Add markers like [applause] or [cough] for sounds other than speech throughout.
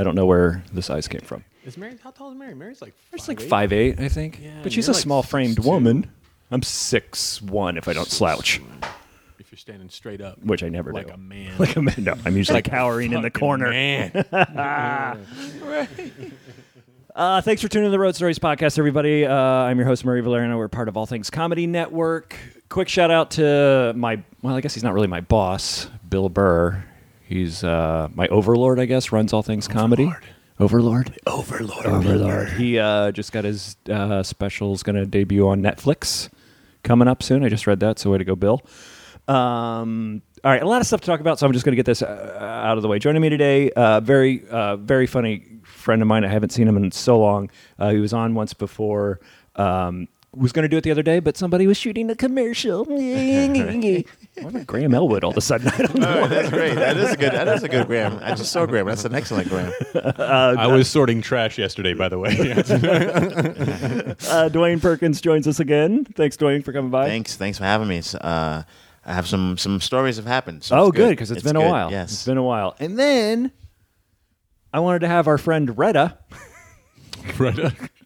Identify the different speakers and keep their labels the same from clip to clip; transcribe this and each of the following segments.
Speaker 1: I don't know where the size came from.
Speaker 2: Is Mary? How tall is Mary? Mary's like.
Speaker 1: She's like
Speaker 2: 5'8".
Speaker 1: five eight, I think.
Speaker 2: Yeah,
Speaker 1: but she's
Speaker 2: you're
Speaker 1: a
Speaker 2: like
Speaker 1: small framed
Speaker 2: 6'2".
Speaker 1: woman. I'm six one if I don't slouch,
Speaker 2: If you're standing straight up,
Speaker 1: which I never do.
Speaker 2: like
Speaker 1: do.
Speaker 2: a man.
Speaker 1: Like a man. No, I'm usually cowering in the corner.
Speaker 2: Man. [laughs]
Speaker 1: Uh, thanks for tuning in to the Road Stories podcast, everybody. Uh, I'm your host, Murray Valeriano. We're part of All Things Comedy Network. Quick shout out to my, well, I guess he's not really my boss, Bill Burr. He's uh, my overlord, I guess, runs All Things Comedy. Overlord?
Speaker 3: Overlord.
Speaker 1: Overlord. He uh, just got his uh, specials going to debut on Netflix coming up soon. I just read that, so way to go, Bill. Um, all right, a lot of stuff to talk about, so I'm just going to get this uh, out of the way. Joining me today, uh, very, uh, very funny friend of mine. I haven't seen him in so long. Uh, he was on once before. Um, was going to do it the other day, but somebody was shooting a commercial. [laughs] [laughs] Why about Graham Elwood all of a sudden? [laughs] I don't know.
Speaker 4: Oh, that's great. That is a good. That is a good gram. I just saw gram. That's an excellent gram.
Speaker 2: I was sorting trash yesterday, by the way. [laughs]
Speaker 1: Uh, Dwayne Perkins joins us again. Thanks, Dwayne, for coming by.
Speaker 4: Thanks. Thanks for having me. Uh, I have some some stories have happened. So
Speaker 1: oh,
Speaker 4: it's
Speaker 1: good, because it's been a while.
Speaker 4: Yes.
Speaker 1: It's been a while. And then I wanted to have our friend Retta,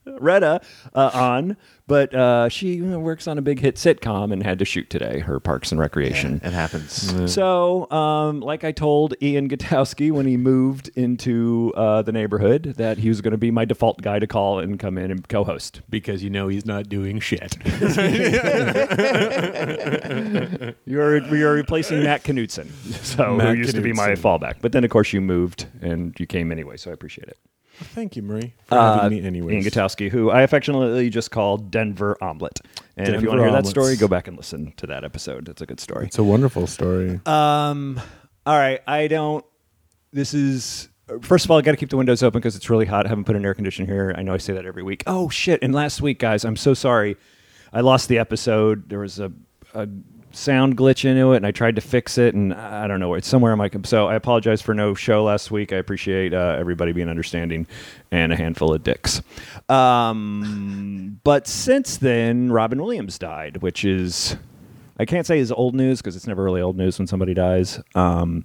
Speaker 1: Retta, uh, on, but uh, she works on a big hit sitcom and had to shoot today, her Parks and Recreation.
Speaker 4: it happens.
Speaker 1: So, um, like I told Ian Gutoskie when he moved into uh, the neighborhood, that he was going to be my default guy to call and come in and co-host.
Speaker 2: because you know he's not doing shit. [laughs]
Speaker 1: You're you're replacing Matt Knutson, [laughs] so
Speaker 2: Matt
Speaker 1: who used to be my fallback. But then, of course, you moved and you came anyway, so I appreciate it.
Speaker 2: Thank you, Marie, for
Speaker 1: Uh,
Speaker 2: having me anyways.
Speaker 1: Ian Gutoskie, who I affectionately just call Denver Omelet. And if you want to hear that
Speaker 2: Omelets.
Speaker 1: story, go back and listen to that episode. It's a good story.
Speaker 2: It's a wonderful story.
Speaker 1: Um, all right, I don't. This is first of all, I got to keep the windows open because it's really hot. I haven't put an air conditioner here. I know I say that every week. Oh shit! And last week, guys, I'm so sorry. I lost the episode. There was a, a sound glitch into it, and I tried to fix it, and I don't know it's somewhere on my. So I apologize for no show last week. I appreciate uh, everybody being understanding and a handful of dicks. Um, but since then, Robin Williams died, which is I can't say is old news because it's never really old news when somebody dies. Um,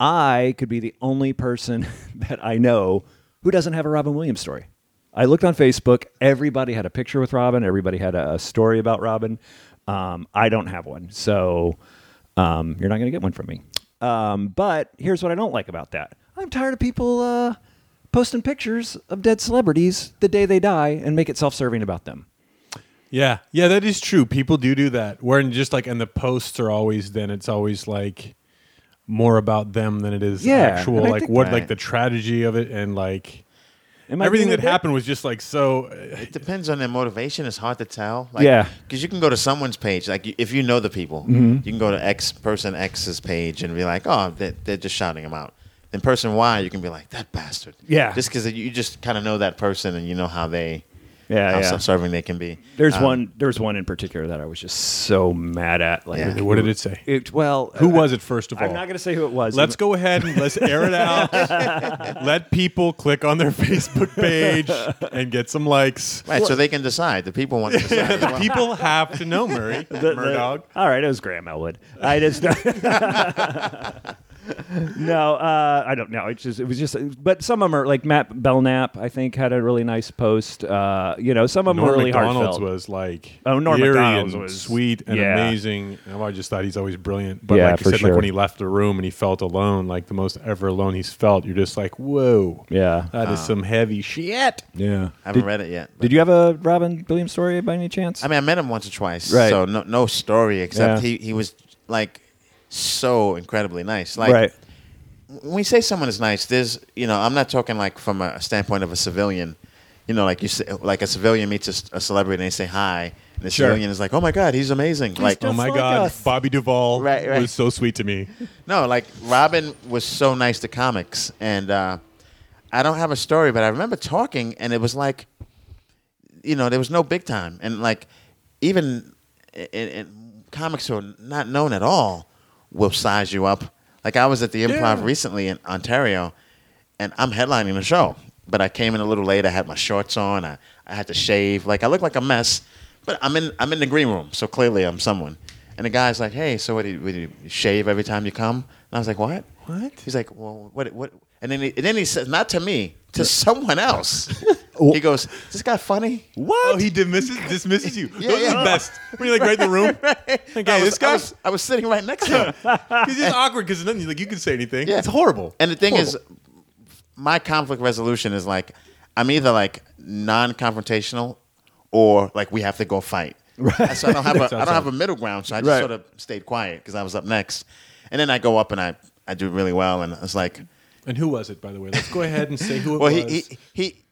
Speaker 1: I could be the only person [laughs] that I know who doesn't have a Robin Williams story. I looked on Facebook. Everybody had a picture with Robin. Everybody had a story about Robin. Um, I don't have one, so um, you're not going to get one from me. Um, but here's what I don't like about that. I'm tired of people uh, posting pictures of dead celebrities the day they die and make it self-serving about them.
Speaker 2: Yeah, yeah, that is true. People do do that. Where in just like, and the posts are always then it's always like more about them than it is
Speaker 1: Yeah,
Speaker 2: actual like what
Speaker 4: Right.
Speaker 2: like the tragedy of it and like everything that happened was just like so.
Speaker 4: It depends on their motivation. It's hard to tell. Like,
Speaker 1: Yeah.
Speaker 4: Because you can go to someone's page. Like you- if you know the people,
Speaker 1: Mm-hmm.
Speaker 4: you can go to X person X's page and be like, oh, they're, they're just shouting him out. Then person Y, you can be like that bastard.
Speaker 1: Yeah.
Speaker 4: Just because you just kind of know that person and you know how they,
Speaker 1: Yeah,
Speaker 4: how
Speaker 1: yeah.
Speaker 4: self-serving they can be.
Speaker 1: There's
Speaker 4: Um,
Speaker 1: one. There's one in particular that I was just so mad at. Like,
Speaker 4: Yeah.
Speaker 2: what did it say?
Speaker 1: It, well,
Speaker 2: Who
Speaker 1: uh,
Speaker 2: was it first of all?
Speaker 1: I'm not going to say who it was.
Speaker 2: Let's go ahead and let's air it out. [laughs] Let people click on their Facebook page and get some likes.
Speaker 4: Right, so they can decide. The people want to [laughs] decide. the well.
Speaker 2: People have to know Murray [laughs]
Speaker 1: The- the- all right, it was Graham Elwood. I just [laughs] no, uh, I don't know. It's just it was just, but some of them are like Matt Belknap. I think had a really nice post. Uh, you know, some of them
Speaker 2: Norm
Speaker 1: were really
Speaker 2: McDonald's
Speaker 1: heartfelt.
Speaker 2: was like
Speaker 1: Oh, Norm
Speaker 2: eerie
Speaker 1: Macdonald's
Speaker 2: and
Speaker 1: was-
Speaker 2: sweet and
Speaker 1: yeah.
Speaker 2: amazing. And I just thought he's always brilliant. But
Speaker 1: Yeah,
Speaker 2: like you said,
Speaker 1: sure.
Speaker 2: like when he left the room and he felt alone, like the most ever alone he's felt, you're just like, whoa,
Speaker 1: yeah,
Speaker 2: that is some heavy shit.
Speaker 1: yeah.
Speaker 4: I haven't
Speaker 1: Did,
Speaker 4: read it yet.
Speaker 1: did you have a Robin Williams story by any chance?
Speaker 4: I mean, I met him once or twice,
Speaker 1: Right.
Speaker 4: so no, no story except
Speaker 1: Yeah.
Speaker 4: he, he was like so incredibly nice. Like
Speaker 1: right.
Speaker 4: when we say someone is nice, there's you know I'm not talking like from a standpoint of a civilian. You know, like you say, like a civilian meets a, s- a celebrity and they say hi, and the
Speaker 1: Sure.
Speaker 4: civilian is like, "Oh my God, he's amazing!" like,
Speaker 2: oh my
Speaker 1: like
Speaker 2: God,
Speaker 1: us.
Speaker 2: Bobby Duvall
Speaker 4: Right, right.
Speaker 2: was so sweet to me. [laughs]
Speaker 4: no, like Robin was so nice to comics, and uh, I don't have a story, but I remember talking, and it was like you know there was no big time, and like even in, in comics who are not known at all will size you up. Like I was at the Improv
Speaker 2: Yeah.
Speaker 4: recently in Ontario, and I'm headlining the show, but I came in a little late. I had my shorts on. I, I had to shave. Like I look like a mess, but I'm in I'm in the green room, so clearly I'm someone. And the guy's like, "Hey, so what? Do you, what do you shave every time you come?" And I was like, "What?
Speaker 2: What?
Speaker 4: He's like, "Well, what? What?" And then he, and then he says, "Not to me, to someone else." [laughs] Oh. he goes, "Is this guy funny?"
Speaker 2: What? Oh, he dismisses dismisses you.
Speaker 4: Yeah,
Speaker 2: Those
Speaker 4: yeah.
Speaker 2: are the best. When you're like right in the room. [laughs] Like,
Speaker 4: I
Speaker 2: hey,
Speaker 4: was,
Speaker 2: this guy.
Speaker 4: I was, I was sitting right next to him. [laughs]
Speaker 2: He's just awkward because nothing. Like you can say anything.
Speaker 4: Yeah.
Speaker 2: It's horrible.
Speaker 4: And the thing is, my conflict resolution is like I'm either like non-confrontational or like we have to go fight. Right. So I don't have [laughs] a I don't have a middle ground. So I just
Speaker 1: Right.
Speaker 4: sort of stayed quiet because I was up next, and then I go up and I I do really well, and it's like,
Speaker 2: and who was it, by the way? Let's go ahead and say who it
Speaker 4: well, he
Speaker 2: was.
Speaker 4: he he. He,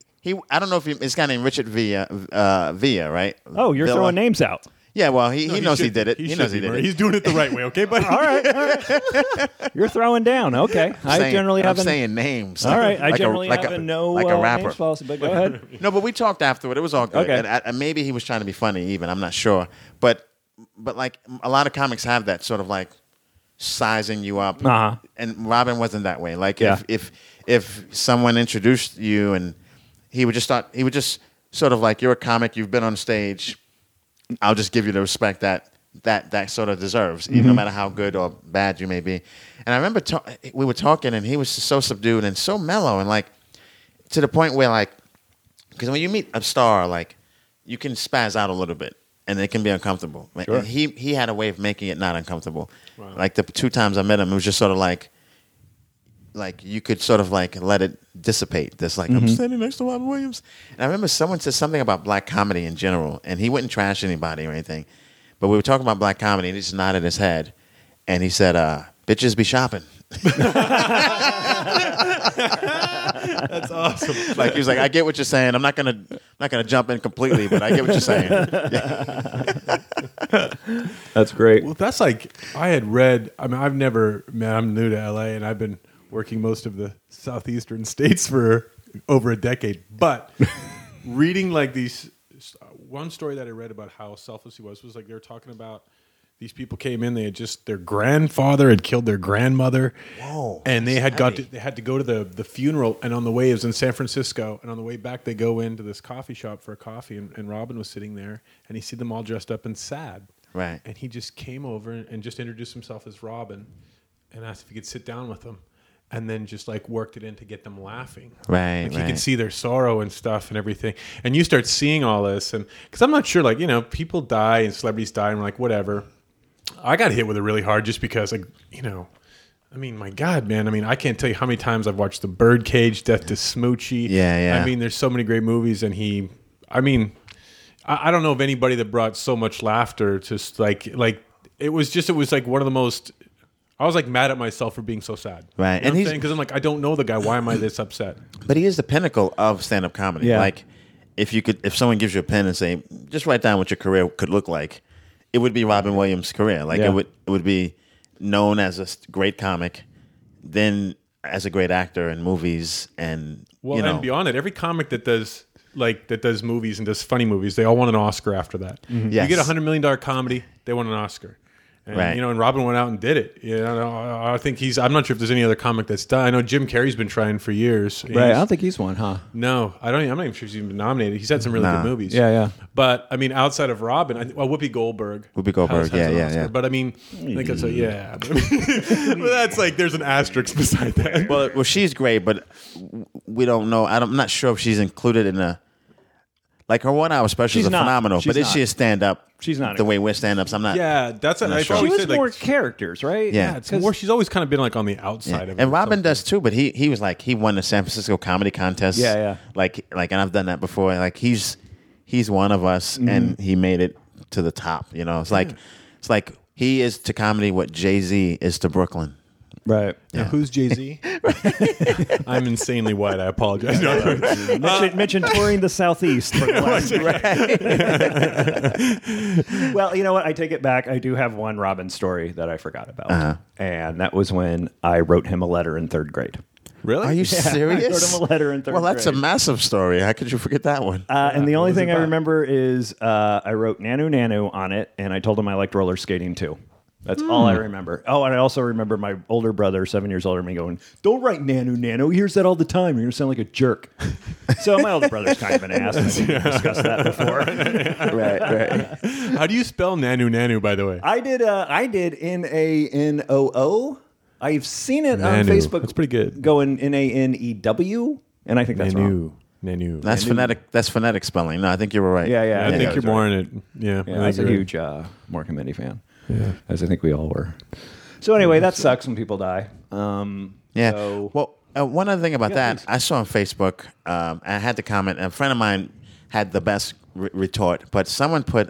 Speaker 4: I don't know if he, this guy named Richard Villa, uh, Villa, right?
Speaker 1: Oh, you're
Speaker 4: Villa.
Speaker 1: throwing names out.
Speaker 4: Yeah, well, he,
Speaker 2: No,
Speaker 4: he knows he
Speaker 2: should-
Speaker 4: did it. He,
Speaker 2: should
Speaker 4: knows he
Speaker 2: be,
Speaker 4: did
Speaker 2: Murray.
Speaker 4: it.
Speaker 2: He's doing it the right way, okay, buddy?
Speaker 1: All right, all right. [laughs] You're throwing down. Okay, I
Speaker 4: saying-
Speaker 1: generally
Speaker 4: I'm
Speaker 1: have an.
Speaker 4: saying names.
Speaker 1: all right, I
Speaker 4: like
Speaker 1: generally
Speaker 4: a, like
Speaker 1: have a,
Speaker 4: a,
Speaker 1: no
Speaker 4: like
Speaker 1: uh,
Speaker 4: a rapper.
Speaker 1: names policy, but go ahead. [laughs]
Speaker 4: No, but we talked afterward. It was all good.
Speaker 1: Okay.
Speaker 4: And, I, and maybe he was trying to be funny. Even I'm not sure. But but like a lot of comics have that sort of like sizing you up.
Speaker 1: Uh-huh.
Speaker 4: And Robin wasn't that way. Like
Speaker 1: Yeah.
Speaker 4: if if if someone introduced you and he would just start. He would just sort of like you're a comic. You've been on stage. I'll just give you the respect that that that sort of deserves, even
Speaker 1: Mm-hmm.
Speaker 4: no matter how good or bad you may be. And I remember ta- we were talking, and he was so subdued and so mellow, and like to the point where like because when you meet a star, like you can spaz out a little bit, and it can be uncomfortable.
Speaker 1: Sure.
Speaker 4: He he had a way of making it not uncomfortable.
Speaker 2: Wow.
Speaker 4: Like the two times I met him, it was just sort of like like you could sort of like let it dissipate. This like I'm standing next to Robin Williams, and I remember someone said something about black comedy in general, and he wouldn't trash anybody or anything, but we were talking about black comedy, and he just nodded his head, and he said, uh, "Bitches be shopping."
Speaker 2: That's awesome.
Speaker 4: Like he was like, "I get what you're saying. I'm not gonna not gonna jump in completely, but I get what you're saying." [laughs]
Speaker 1: That's great.
Speaker 2: Well, that's like I had read. I mean, I've never. Man, I'm new to LA, and I've been working most of the southeastern states for over a decade. But [laughs] reading like these, one story that I read about how selfless he was was like they were talking about these people came in. They had just their grandfather had killed their grandmother.
Speaker 4: Whoa,
Speaker 2: And they had got to, they had to go to the the funeral, and on the way it was in San Francisco, and on the way back they go into this coffee shop for a coffee, and, and Robin was sitting there, and he see them all dressed up and sad.
Speaker 4: Right.
Speaker 2: And he just came over and just introduced himself as Robin and asked if he could sit down with them and then just like worked it in to get them laughing.
Speaker 4: Right,
Speaker 2: Like you
Speaker 4: right.
Speaker 2: could see their sorrow and stuff and everything. And you start seeing all this. And because I'm not sure, like, you know, people die and celebrities die and we're like, whatever. I got hit with it really hard just because, like, you know, I mean, my God, man. I mean, I can't tell you how many times I've watched The Birdcage, Death to Smoochy.
Speaker 4: Yeah, yeah.
Speaker 2: I mean, there's so many great movies, and he, I mean, I, I don't know of anybody that brought so much laughter to like, like it was just, it was like one of the most. I was like mad at myself for being so sad.
Speaker 4: Right,
Speaker 2: You know
Speaker 4: and
Speaker 2: what
Speaker 4: he's-
Speaker 2: saying? Because I'm like, I don't know the guy. Why am I this upset?
Speaker 4: But he is the pinnacle of stand up comedy.
Speaker 1: Yeah.
Speaker 4: Like if you could if someone gives you a pen and say, just write down what your career could look like, it would be Robin Williams' career. Like
Speaker 1: Yeah.
Speaker 4: it would it would be known as a great comic, then as a great actor in movies and
Speaker 2: Well,
Speaker 4: you know
Speaker 2: and beyond it, every comic that does like that does movies and does funny movies, they all want an Oscar after that.
Speaker 4: Yes.
Speaker 2: You get a hundred million dollar comedy, they want an Oscar. And,
Speaker 4: Right.
Speaker 2: You know, and Robin went out and did it. You know, I I think he's. I'm not sure if there's any other comic that's done. I know Jim Carrey's been trying for years.
Speaker 1: Right. I don't think he's won, huh?
Speaker 2: no, I don't. I'm not even sure he's even been nominated. He's had some really
Speaker 4: Nah.
Speaker 2: good movies.
Speaker 1: Yeah, yeah.
Speaker 2: But I mean, outside of Robin, I, well, Whoopi Goldberg.
Speaker 4: Whoopi Goldberg,
Speaker 2: has- has
Speaker 4: yeah, yeah,
Speaker 2: Oscar.
Speaker 4: yeah.
Speaker 2: But I mean, I think it's a yeah. [laughs] but that's like there's an asterisk beside that.
Speaker 4: well, well, she's great, but we don't know. I don't, I'm not sure if she's included in the like her one hour special
Speaker 1: She's
Speaker 4: is
Speaker 1: not.
Speaker 4: phenomenal.
Speaker 1: She's
Speaker 4: but is
Speaker 1: not.
Speaker 4: she a stand up?
Speaker 1: She's not
Speaker 4: the way we're stand ups. I'm not.
Speaker 2: yeah, that's what
Speaker 4: not
Speaker 2: I
Speaker 4: sure.
Speaker 2: thought.
Speaker 1: She
Speaker 2: we
Speaker 1: was
Speaker 2: said, like,
Speaker 1: more characters, right?
Speaker 4: Yeah.
Speaker 2: Yeah, it's
Speaker 1: 'Cause-
Speaker 2: more. She's always kind of been like on the
Speaker 4: Yeah.
Speaker 2: outside of it.
Speaker 4: And Robin does too, but he he was like he won the San Francisco Comedy Contest.
Speaker 1: Yeah, yeah.
Speaker 4: Like like, and I've done that before. Like he's he's one of us,
Speaker 1: Mm-hmm.
Speaker 4: and he made it to the top. You know, it's like it's like he is to comedy what Jay Z is to Brooklyn.
Speaker 1: Right.
Speaker 2: Now, who's Jay Z? [laughs] I'm insanely white. I apologize.
Speaker 1: Mention, mention touring the southeast. For [laughs] the last [laughs] well, you know what? I take it back. I do have one Robin story that I forgot about,
Speaker 4: Uh-huh.
Speaker 1: and that was when I wrote him a letter in third grade.
Speaker 2: Really?
Speaker 4: Are you serious?
Speaker 1: I wrote him a letter in third
Speaker 4: Well, that's a massive story. How could you forget that one?
Speaker 1: Uh, and the only thing I remember is uh, I wrote Nanu Nanu on it, and I told him I liked roller skating too. That's all I remember. Oh, and I also remember my older brother, seven years older than me, going, "Don't write Nanu Nanu. He hears that all the time. You're gonna sound like a jerk." [laughs] so my older brother's kind of an ass. I think we've discussed that before. [laughs]
Speaker 4: right, right.
Speaker 2: How do you spell Nanu Nanu, by the way?
Speaker 1: I did. Uh, I did N A N O O. I've seen it on Facebook.
Speaker 2: That's pretty good.
Speaker 1: Going N A N E W, and I think that's wrong.
Speaker 2: Nanu. Nanu.
Speaker 4: That's phonetic. That's phonetic spelling. No, I think you were right.
Speaker 1: Yeah, yeah.
Speaker 2: I think you're
Speaker 1: was
Speaker 2: more in it. Yeah.
Speaker 1: Yeah, I was a
Speaker 2: agree.
Speaker 1: huge uh, Mork and Mindy fan. Yeah. As I think we all were. So anyway, that sucks when people die. Um,
Speaker 4: Yeah.
Speaker 1: so-
Speaker 4: well, uh, one other thing about
Speaker 1: Yeah,
Speaker 4: that,
Speaker 1: please.
Speaker 4: I saw on Facebook. Um, I had to comment. A friend of mine had the best re- retort, but someone put,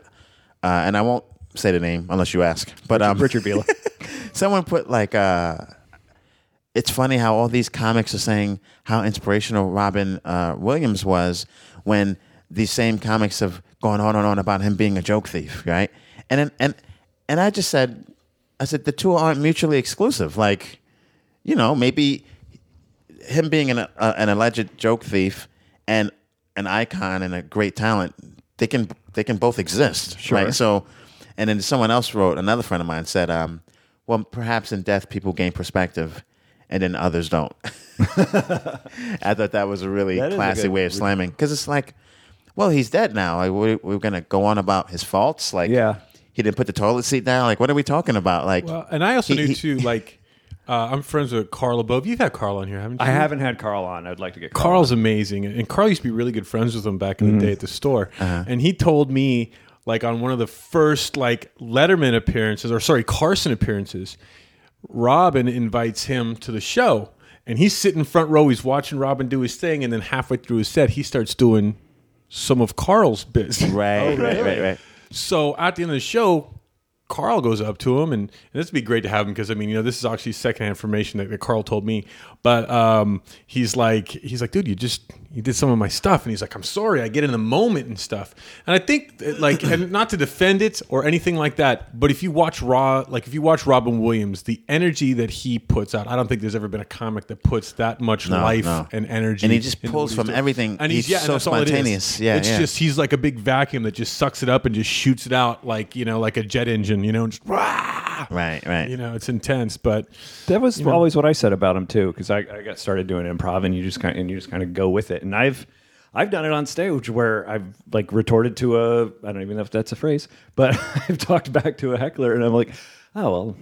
Speaker 4: uh, and I won't say the name unless you ask. But um,
Speaker 1: Richard Beale. [laughs]
Speaker 4: someone put like, uh, it's funny how all these comics are saying how inspirational Robin uh, Williams was when these same comics have gone on and on about him being a joke thief, right? And then, and and I just said, I said the two aren't mutually exclusive. Like, you know, maybe him being an uh, an alleged joke thief and an icon and a great talent, they can they can both exist, right? So, and then someone else wrote, another friend of mine said, um, "Well, perhaps in death people gain perspective, and then others don't." [laughs] I thought that was a really
Speaker 1: That a
Speaker 4: classy
Speaker 1: good-
Speaker 4: way of slamming because it's like, well, he's dead now. Like, we, we're gonna go on about his faults, like,
Speaker 1: Yeah.
Speaker 4: He didn't put the toilet seat down. Like, what are we talking about? Like,
Speaker 2: Well, and I also
Speaker 4: He-
Speaker 2: knew
Speaker 4: he-
Speaker 2: too. Like, uh, I'm friends with Carl LaBove. You've had Carl on here, haven't you?
Speaker 1: I haven't had Carl on. I'd like to get Carl.
Speaker 2: Carl's amazing, and Carl used to be really good friends with him back in
Speaker 1: Mm-hmm.
Speaker 2: the day at the store.
Speaker 1: Uh-huh.
Speaker 2: And he told me, like, on one of the first like Letterman appearances, or sorry, Carson appearances, Robin invites him to the show, and he's sitting front row. He's watching Robin do his thing, and then halfway through his set, he starts doing some of Carl's bits. [laughs]
Speaker 4: right, right, right, right.
Speaker 2: So at the end of the show, Carl goes up to him, and, and this would be great to have him because I mean, you know, this is actually secondhand information that, that Carl told me. But um, he's like, he's like, dude, you just you did some of my stuff, and he's like, I'm sorry, I get in the moment and stuff. And I think that, like, [clears throat] and not to defend it or anything like that, but if you watch Raw, like if you watch Robin Williams, the energy that he puts out, I don't think there's ever been a comic that puts that much
Speaker 4: No,
Speaker 2: life
Speaker 4: no.
Speaker 2: and energy,
Speaker 4: And he just pulls from
Speaker 2: doing.
Speaker 4: everything.
Speaker 2: And he's,
Speaker 4: He's
Speaker 2: yeah,
Speaker 4: so
Speaker 2: all it
Speaker 4: spontaneous. Yeah,
Speaker 2: it's
Speaker 4: yeah.
Speaker 2: just he's like a big vacuum that just sucks it up and just shoots it out like you know like a jet engine you know and just rah!
Speaker 4: Right, right.
Speaker 2: you know it's intense but
Speaker 1: That was always what I said about him too, because I, I got started doing improv, and you just kind and you just kind of go with it. And I've I've done it on stage where I've like retorted to a I don't even know if that's a phrase, but [laughs] I've talked back to a heckler, and I'm like, oh well.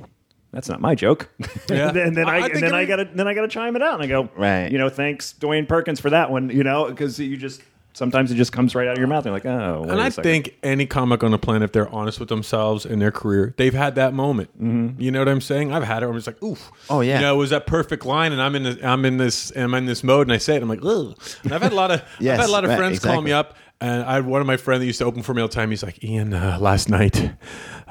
Speaker 1: That's not my joke. [laughs]
Speaker 2: Yeah.
Speaker 1: and then, and then
Speaker 2: I-
Speaker 1: I,
Speaker 2: I
Speaker 1: and then I
Speaker 2: every-
Speaker 1: gotta then I gotta chime it out and I go
Speaker 4: Right.
Speaker 1: You know, thanks Dwayne Perkins for that one. You know, because you just sometimes it just comes right out of your mouth. You're like, oh.
Speaker 2: and I think any comic on the planet if they're honest with themselves in their career they've had that moment you know what I'm saying I've had it where I'm just like oof
Speaker 4: Oh, yeah.
Speaker 2: you know it was that perfect line and I'm in this, I'm in this I'm in this mode and I say it I'm like ugh and I've had a lot of
Speaker 4: Yes, [laughs]
Speaker 2: I've had a lot of
Speaker 4: right,
Speaker 2: friends call me up and I had one of my friends that used to open for me all the time. He's like, Ian, uh, last night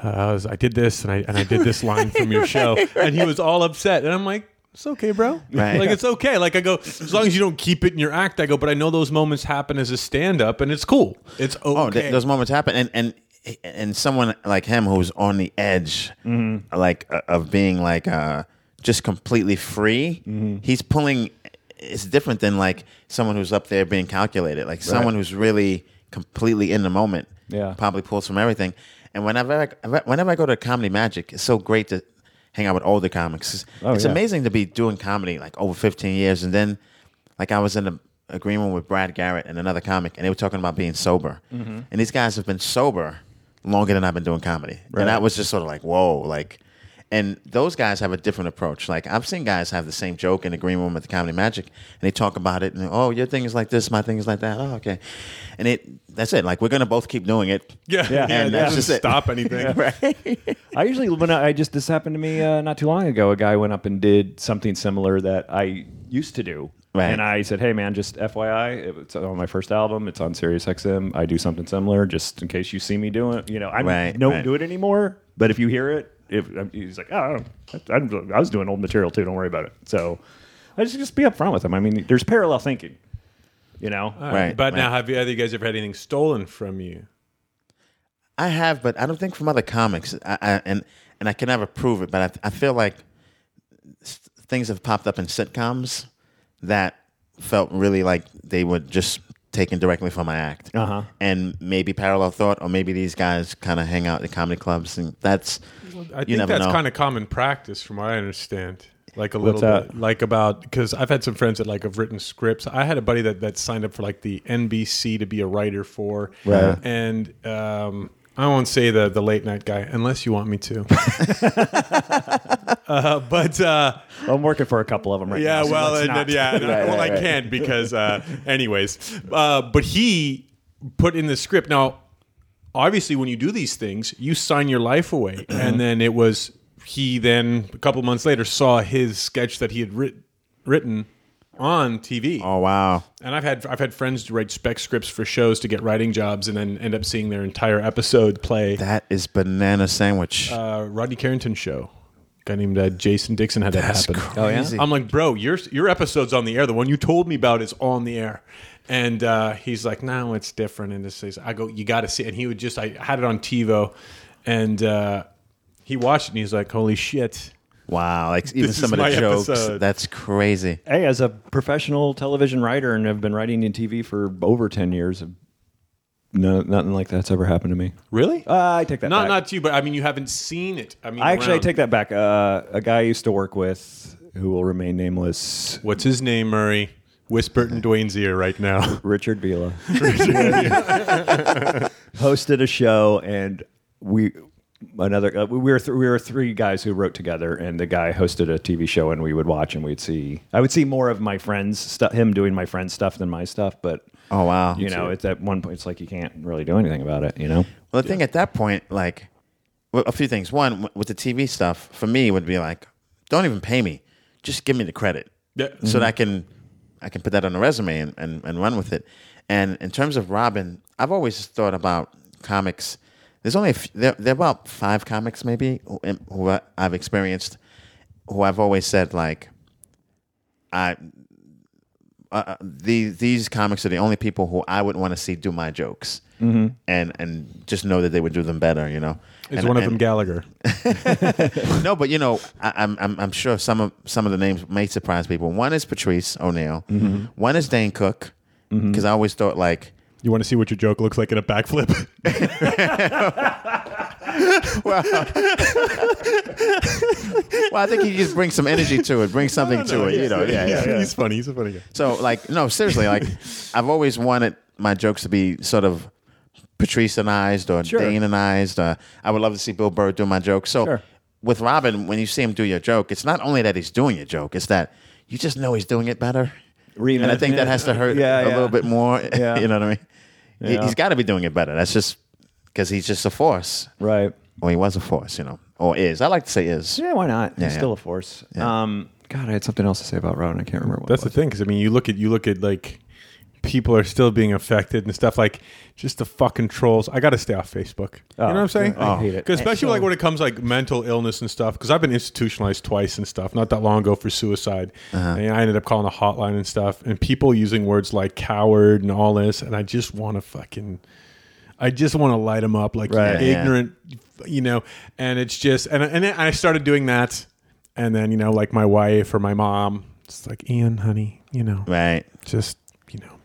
Speaker 2: uh, I, was, I did this and I and I did this line from your [laughs] show, and he was all upset. And I'm like, it's okay, bro. [laughs]
Speaker 4: Right.
Speaker 2: Like it's okay. Like I go, as long as you don't keep it in your act. I go, but I know those moments happen as a stand up, and it's cool. It's okay.
Speaker 4: Oh, th- those moments happen, and and and someone like him who's on the edge,
Speaker 1: Mm-hmm.
Speaker 4: like uh, of being like uh, just completely free.
Speaker 1: Mm-hmm.
Speaker 4: He's pulling. It's different than like someone who's up there being calculated. Like someone who's really completely in the moment.
Speaker 1: Yeah.
Speaker 4: probably pulls from everything. And whenever I, whenever I go to Comedy Magic, it's so great to hang out with older comics. It's,
Speaker 1: Oh,
Speaker 4: it's
Speaker 1: yeah.
Speaker 4: amazing to be doing comedy like over 15 years, and then like I was in a agreement with Brad Garrett and another comic, and they were talking about being sober.
Speaker 1: Mm-hmm.
Speaker 4: And these guys have been sober longer than I've been doing comedy, and that was just sort of like whoa, like. And those guys have a different approach. Like I've seen guys have the same joke in the green room at the Comedy Magic, and they talk about it. And oh, your thing is like this, my thing is like that. Oh, okay. And it that's it. Like we're gonna both keep doing it.
Speaker 2: yeah,
Speaker 1: Yeah.
Speaker 2: yeah.
Speaker 4: And
Speaker 2: It
Speaker 4: that's just it.
Speaker 2: stop [laughs] anything.
Speaker 4: right. [laughs]
Speaker 1: I usually when I, I just this happened to me uh, not too long ago. A guy went up and did something similar that I used to do,
Speaker 4: Right.
Speaker 1: and I said, "Hey, man, just FYI, it's on my first album. It's on Sirius XM. I do something similar, just in case you see me doing it. You know, I
Speaker 4: Right,
Speaker 1: don't
Speaker 4: right.
Speaker 1: do it anymore, but if you hear it, if um, he's like, oh, I, I was doing old material too. Don't worry about it. So I just just be upfront with him. I mean, there's parallel thinking. You know,
Speaker 4: Right,
Speaker 2: But now, have you, have you guys ever had anything stolen from you?
Speaker 4: I have, but I don't think from other comics. I, I, and and I can never prove it, but I, I feel like things have popped up in sitcoms that felt really like they were just taken directly from my act.
Speaker 1: Uh-huh.
Speaker 4: And maybe parallel thought, or maybe these guys kind of hang out in comedy clubs, and that's
Speaker 2: I
Speaker 4: you
Speaker 2: think
Speaker 4: never
Speaker 2: that's kind of common practice, from what I understand. Like a
Speaker 1: What's
Speaker 2: little
Speaker 1: that?
Speaker 2: bit, like about because I've had some friends that like have written scripts. I had a buddy that that signed up for like the NBC to be a writer for,
Speaker 1: Right.
Speaker 2: And um, I won't say the the late night guy unless you want me to. [laughs] uh, but uh,
Speaker 1: I'm working for a couple of them right
Speaker 2: yeah,
Speaker 1: now. so
Speaker 2: well, and, yeah, and [laughs] I-
Speaker 4: Right,
Speaker 2: well,
Speaker 4: right,
Speaker 2: I
Speaker 4: right.
Speaker 2: can't because, uh, anyways. Uh, but he put in the script. Now, obviously, when you do these things, you sign your life away, [clears throat] and then it was he. Then a couple months later, saw his sketch that he had writ- written on TV.
Speaker 4: oh wow,
Speaker 2: And I've had I've had friends write spec scripts for shows to get writing jobs, and then end up seeing their entire episode play.
Speaker 4: that is banana sandwich.
Speaker 2: Uh, Rodney Carrington show. A guy named uh, Jason Dixon had that
Speaker 4: That's
Speaker 2: happen.
Speaker 4: crazy.
Speaker 2: I'm like, bro, your your episode's on the air. The one you told me about is on the air. And uh, he's like, no, it's different. And this says, I go, you got to see. It. And he would just, I had it on TiVo, and uh, he watched it, and he's like, holy shit.
Speaker 4: Wow, like [laughs] even
Speaker 2: This
Speaker 4: some of the jokes.
Speaker 2: episode.
Speaker 4: That's crazy.
Speaker 1: Hey, as a professional television writer and have been writing in TV for over 10 years, no, nothing like that's ever happened to me.
Speaker 2: Really?
Speaker 1: Uh, I take that
Speaker 2: not
Speaker 1: back.
Speaker 2: not to you, but I mean, you haven't seen it. I mean,
Speaker 1: I actually I take that back. Uh, a guy I used to work with who will remain nameless,
Speaker 2: What's his name, Murray? Whisper it in Dwayne's ear right now. [laughs]
Speaker 1: Richard Vila, [laughs] hosted a show, and we another uh, we were th- we were three guys who wrote together, and the guy hosted a TV show, and we would watch, and we'd see. I would see more of my friends stuff, him doing my friends stuff than my stuff, but.
Speaker 4: Oh wow,
Speaker 1: You know, it's at one point, it's like you can't really do anything about it. You know,
Speaker 4: Well, the thing at that point, like, well, a few things. One, with the TV stuff, for me, would be like, don't even pay me, just give me the credit,
Speaker 2: Yeah.
Speaker 4: so that I can, I can put that on a resume and, and, and run with it. And in terms of Robin, I've always thought about comics. There's only a few, there, there are about five comics maybe who, who I've experienced, who I've always said like, I uh, these these comics are the only people who I would want to see do my jokes, mm-hmm. and and just know that they would do them better. You know,
Speaker 2: Is
Speaker 4: And-
Speaker 2: one of
Speaker 4: and-
Speaker 2: them Gallagher? [laughs]
Speaker 4: no, but you know, I, I'm I'm I'm sure some of some of the names may surprise people. One is Patrice O'Neal. One is Dane Cook, because I always thought like.
Speaker 2: You want to see what your joke looks like in a backflip? [laughs] [laughs]
Speaker 4: Well, I think he just brings some energy to it, brings something to it. You know, yeah, yeah. yeah.
Speaker 2: He's funny. He's a funny guy.
Speaker 4: So, like, no, seriously, like, [laughs] I've always wanted my jokes to be sort of Patriceanized or
Speaker 1: Sure.
Speaker 4: Daneanized. Uh, I would love to see Bill Burr do my joke. So,
Speaker 1: Sure.
Speaker 4: with Robin, when you see him do your joke, it's not only that he's doing your joke; it's that you just know he's doing it better.
Speaker 1: Re-
Speaker 4: and I think that has to hurt
Speaker 1: Yeah,
Speaker 4: a
Speaker 1: yeah.
Speaker 4: little bit more. [laughs]
Speaker 1: Yeah. [laughs]
Speaker 4: you know what I mean? He,
Speaker 1: Yeah.
Speaker 4: he's got to be doing it better. That's just because he's just a force.
Speaker 1: right?
Speaker 4: Well, he was a force, you know, or is. I like to say is.
Speaker 1: Yeah, why not?
Speaker 4: Yeah,
Speaker 1: He's
Speaker 4: yeah.
Speaker 1: still a force.
Speaker 4: Yeah.
Speaker 1: Um, God, I had something else to say about Robin. I can't remember what.
Speaker 2: That's
Speaker 1: it
Speaker 2: the thing, because I mean, you look at you look at like people are still being affected and stuff like just the fucking trolls. I got to stay off Facebook. you know what I'm oh, saying?
Speaker 1: I hate it.
Speaker 2: 'Cause especially like when it comes like mental illness and stuff. Because I've been institutionalized twice and stuff. Not that long ago for suicide, uh-huh. and I ended up calling a hotline and stuff. And people using words like coward and all this, and I just want to fucking. I just want to light them up like
Speaker 1: Right.
Speaker 2: you
Speaker 4: Yeah.
Speaker 2: ignorant, you know. And it's just and and then I started doing that, and then you know like my wife or my mom, it's like Ian, honey, you know,
Speaker 4: Right.
Speaker 2: just you know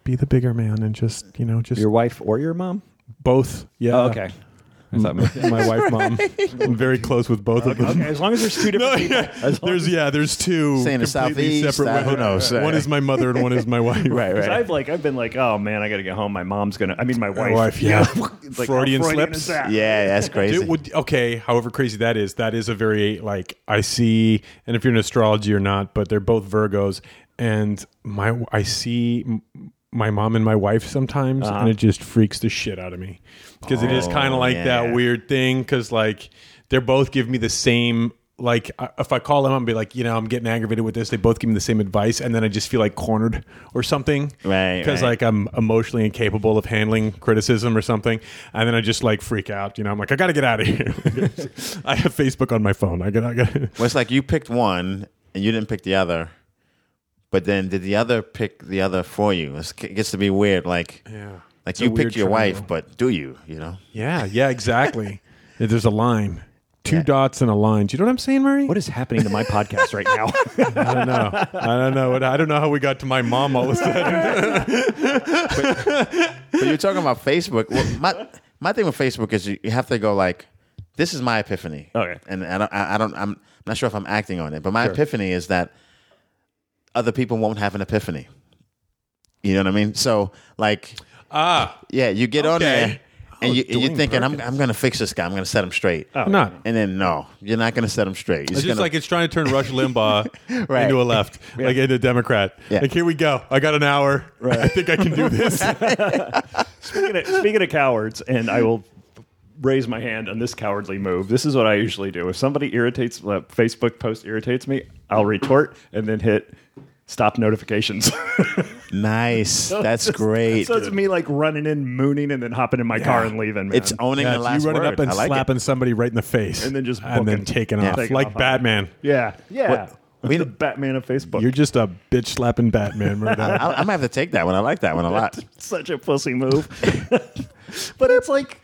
Speaker 2: be the bigger man and just you know just
Speaker 1: Your wife or your mom?
Speaker 2: both. Yeah.
Speaker 1: Oh, okay. I thought maybe-
Speaker 2: my [laughs] wife, mom. I'm very close with both of them.
Speaker 1: okay, as long as there's two different
Speaker 2: No,
Speaker 1: people.
Speaker 2: yeah.
Speaker 1: As long
Speaker 2: There's
Speaker 1: as-
Speaker 2: yeah, there's two
Speaker 4: Say in the
Speaker 2: completely
Speaker 4: southeast,
Speaker 2: separate
Speaker 4: who
Speaker 2: women.
Speaker 4: knows?
Speaker 2: One is my mother and one is my wife.
Speaker 4: Right, right.
Speaker 1: I've like I've been like, oh man, I got to get home. My mom's gonna. I mean, my wife.
Speaker 2: wife, yeah.
Speaker 1: It's [laughs] like,
Speaker 2: Freudian
Speaker 1: how
Speaker 2: slips.
Speaker 1: is that?
Speaker 4: Yeah, that's crazy.
Speaker 2: Dude, would, okay, however crazy that is, that is a very like I see, and if you're in astrology or not, but they're both Virgos, and my I see m- my mom and my wife sometimes, and it uh-huh. just freaks the shit out of me because it is oh, kind of like
Speaker 4: yeah.
Speaker 2: that weird thing because like they're both give me the same. Like if I call them and be like, you know, I'm getting aggravated with this, they both give me the same advice, and then I just feel like cornered or something,
Speaker 4: Right,
Speaker 2: Because
Speaker 4: right.
Speaker 2: like I'm emotionally incapable of handling criticism or something, and then I just like freak out. You know, I'm like, I got to get out of here. [laughs] I have Facebook on my phone. I got, I got.
Speaker 4: Well, it's like you picked one and you didn't pick the other, but then did the other pick the other for you? It gets to be weird. Like,
Speaker 2: Yeah,
Speaker 4: like
Speaker 2: It's
Speaker 4: you
Speaker 2: weird
Speaker 4: picked your
Speaker 2: triangle.
Speaker 4: wife, but do you? You know?
Speaker 2: yeah, yeah, exactly. [laughs] There's a line. two dots and a line. Do you know what I'm saying, Murray?
Speaker 1: What is happening to my podcast right now? [laughs]
Speaker 2: I don't know. I don't know. I don't know how we got to my mom all of a sudden.
Speaker 4: But you're talking about Facebook. Well, my my thing with Facebook is you, you have to go like, this is my epiphany.
Speaker 1: Okay.
Speaker 4: And I don't, I I don't, I'm not sure if I'm acting on it, but my epiphany is that other people won't have an epiphany. You know what I mean? So like,
Speaker 2: ah,
Speaker 4: yeah, you get on there and you, and you're
Speaker 2: Dwayne
Speaker 4: thinking, I'm, I'm going to fix this guy. I'm going to set him straight.
Speaker 1: Oh.
Speaker 2: not.
Speaker 4: And then no, you're not going to set him straight. You're
Speaker 2: It's just
Speaker 4: gonna,
Speaker 2: like it's trying to turn Rush Limbaugh [laughs]
Speaker 4: Right.
Speaker 2: into a left, like into a Democrat.
Speaker 4: Yeah.
Speaker 2: Like here we go. I got an hour. [laughs] I think I can do this. [laughs]
Speaker 1: speaking, of, speaking of cowards, and I will raise my hand on this cowardly move. This is what I usually do. If somebody irritates, a Facebook post irritates me, I'll retort and then hit stop notifications. [laughs]
Speaker 4: nice. That's
Speaker 1: Just-
Speaker 4: great.
Speaker 1: So it's me like running in, mooning, and then hopping in my car and leaving. Man.
Speaker 4: It's owning
Speaker 2: Yeah,
Speaker 4: the
Speaker 2: it's
Speaker 4: last
Speaker 2: you running
Speaker 4: word.
Speaker 2: up and
Speaker 4: I like it.
Speaker 2: slapping somebody right in the face,
Speaker 1: And then just
Speaker 2: and then taking
Speaker 4: Yeah.
Speaker 2: off
Speaker 1: Taking
Speaker 2: like
Speaker 1: off on it.
Speaker 2: Batman.
Speaker 1: yeah, yeah.
Speaker 4: We-
Speaker 1: the Batman of Facebook.
Speaker 2: You're just a bitch slapping Batman. Murdoch. [laughs]
Speaker 4: I, I might have to take that one. I like that one a lot. [laughs]
Speaker 1: such a pussy move. but it's like.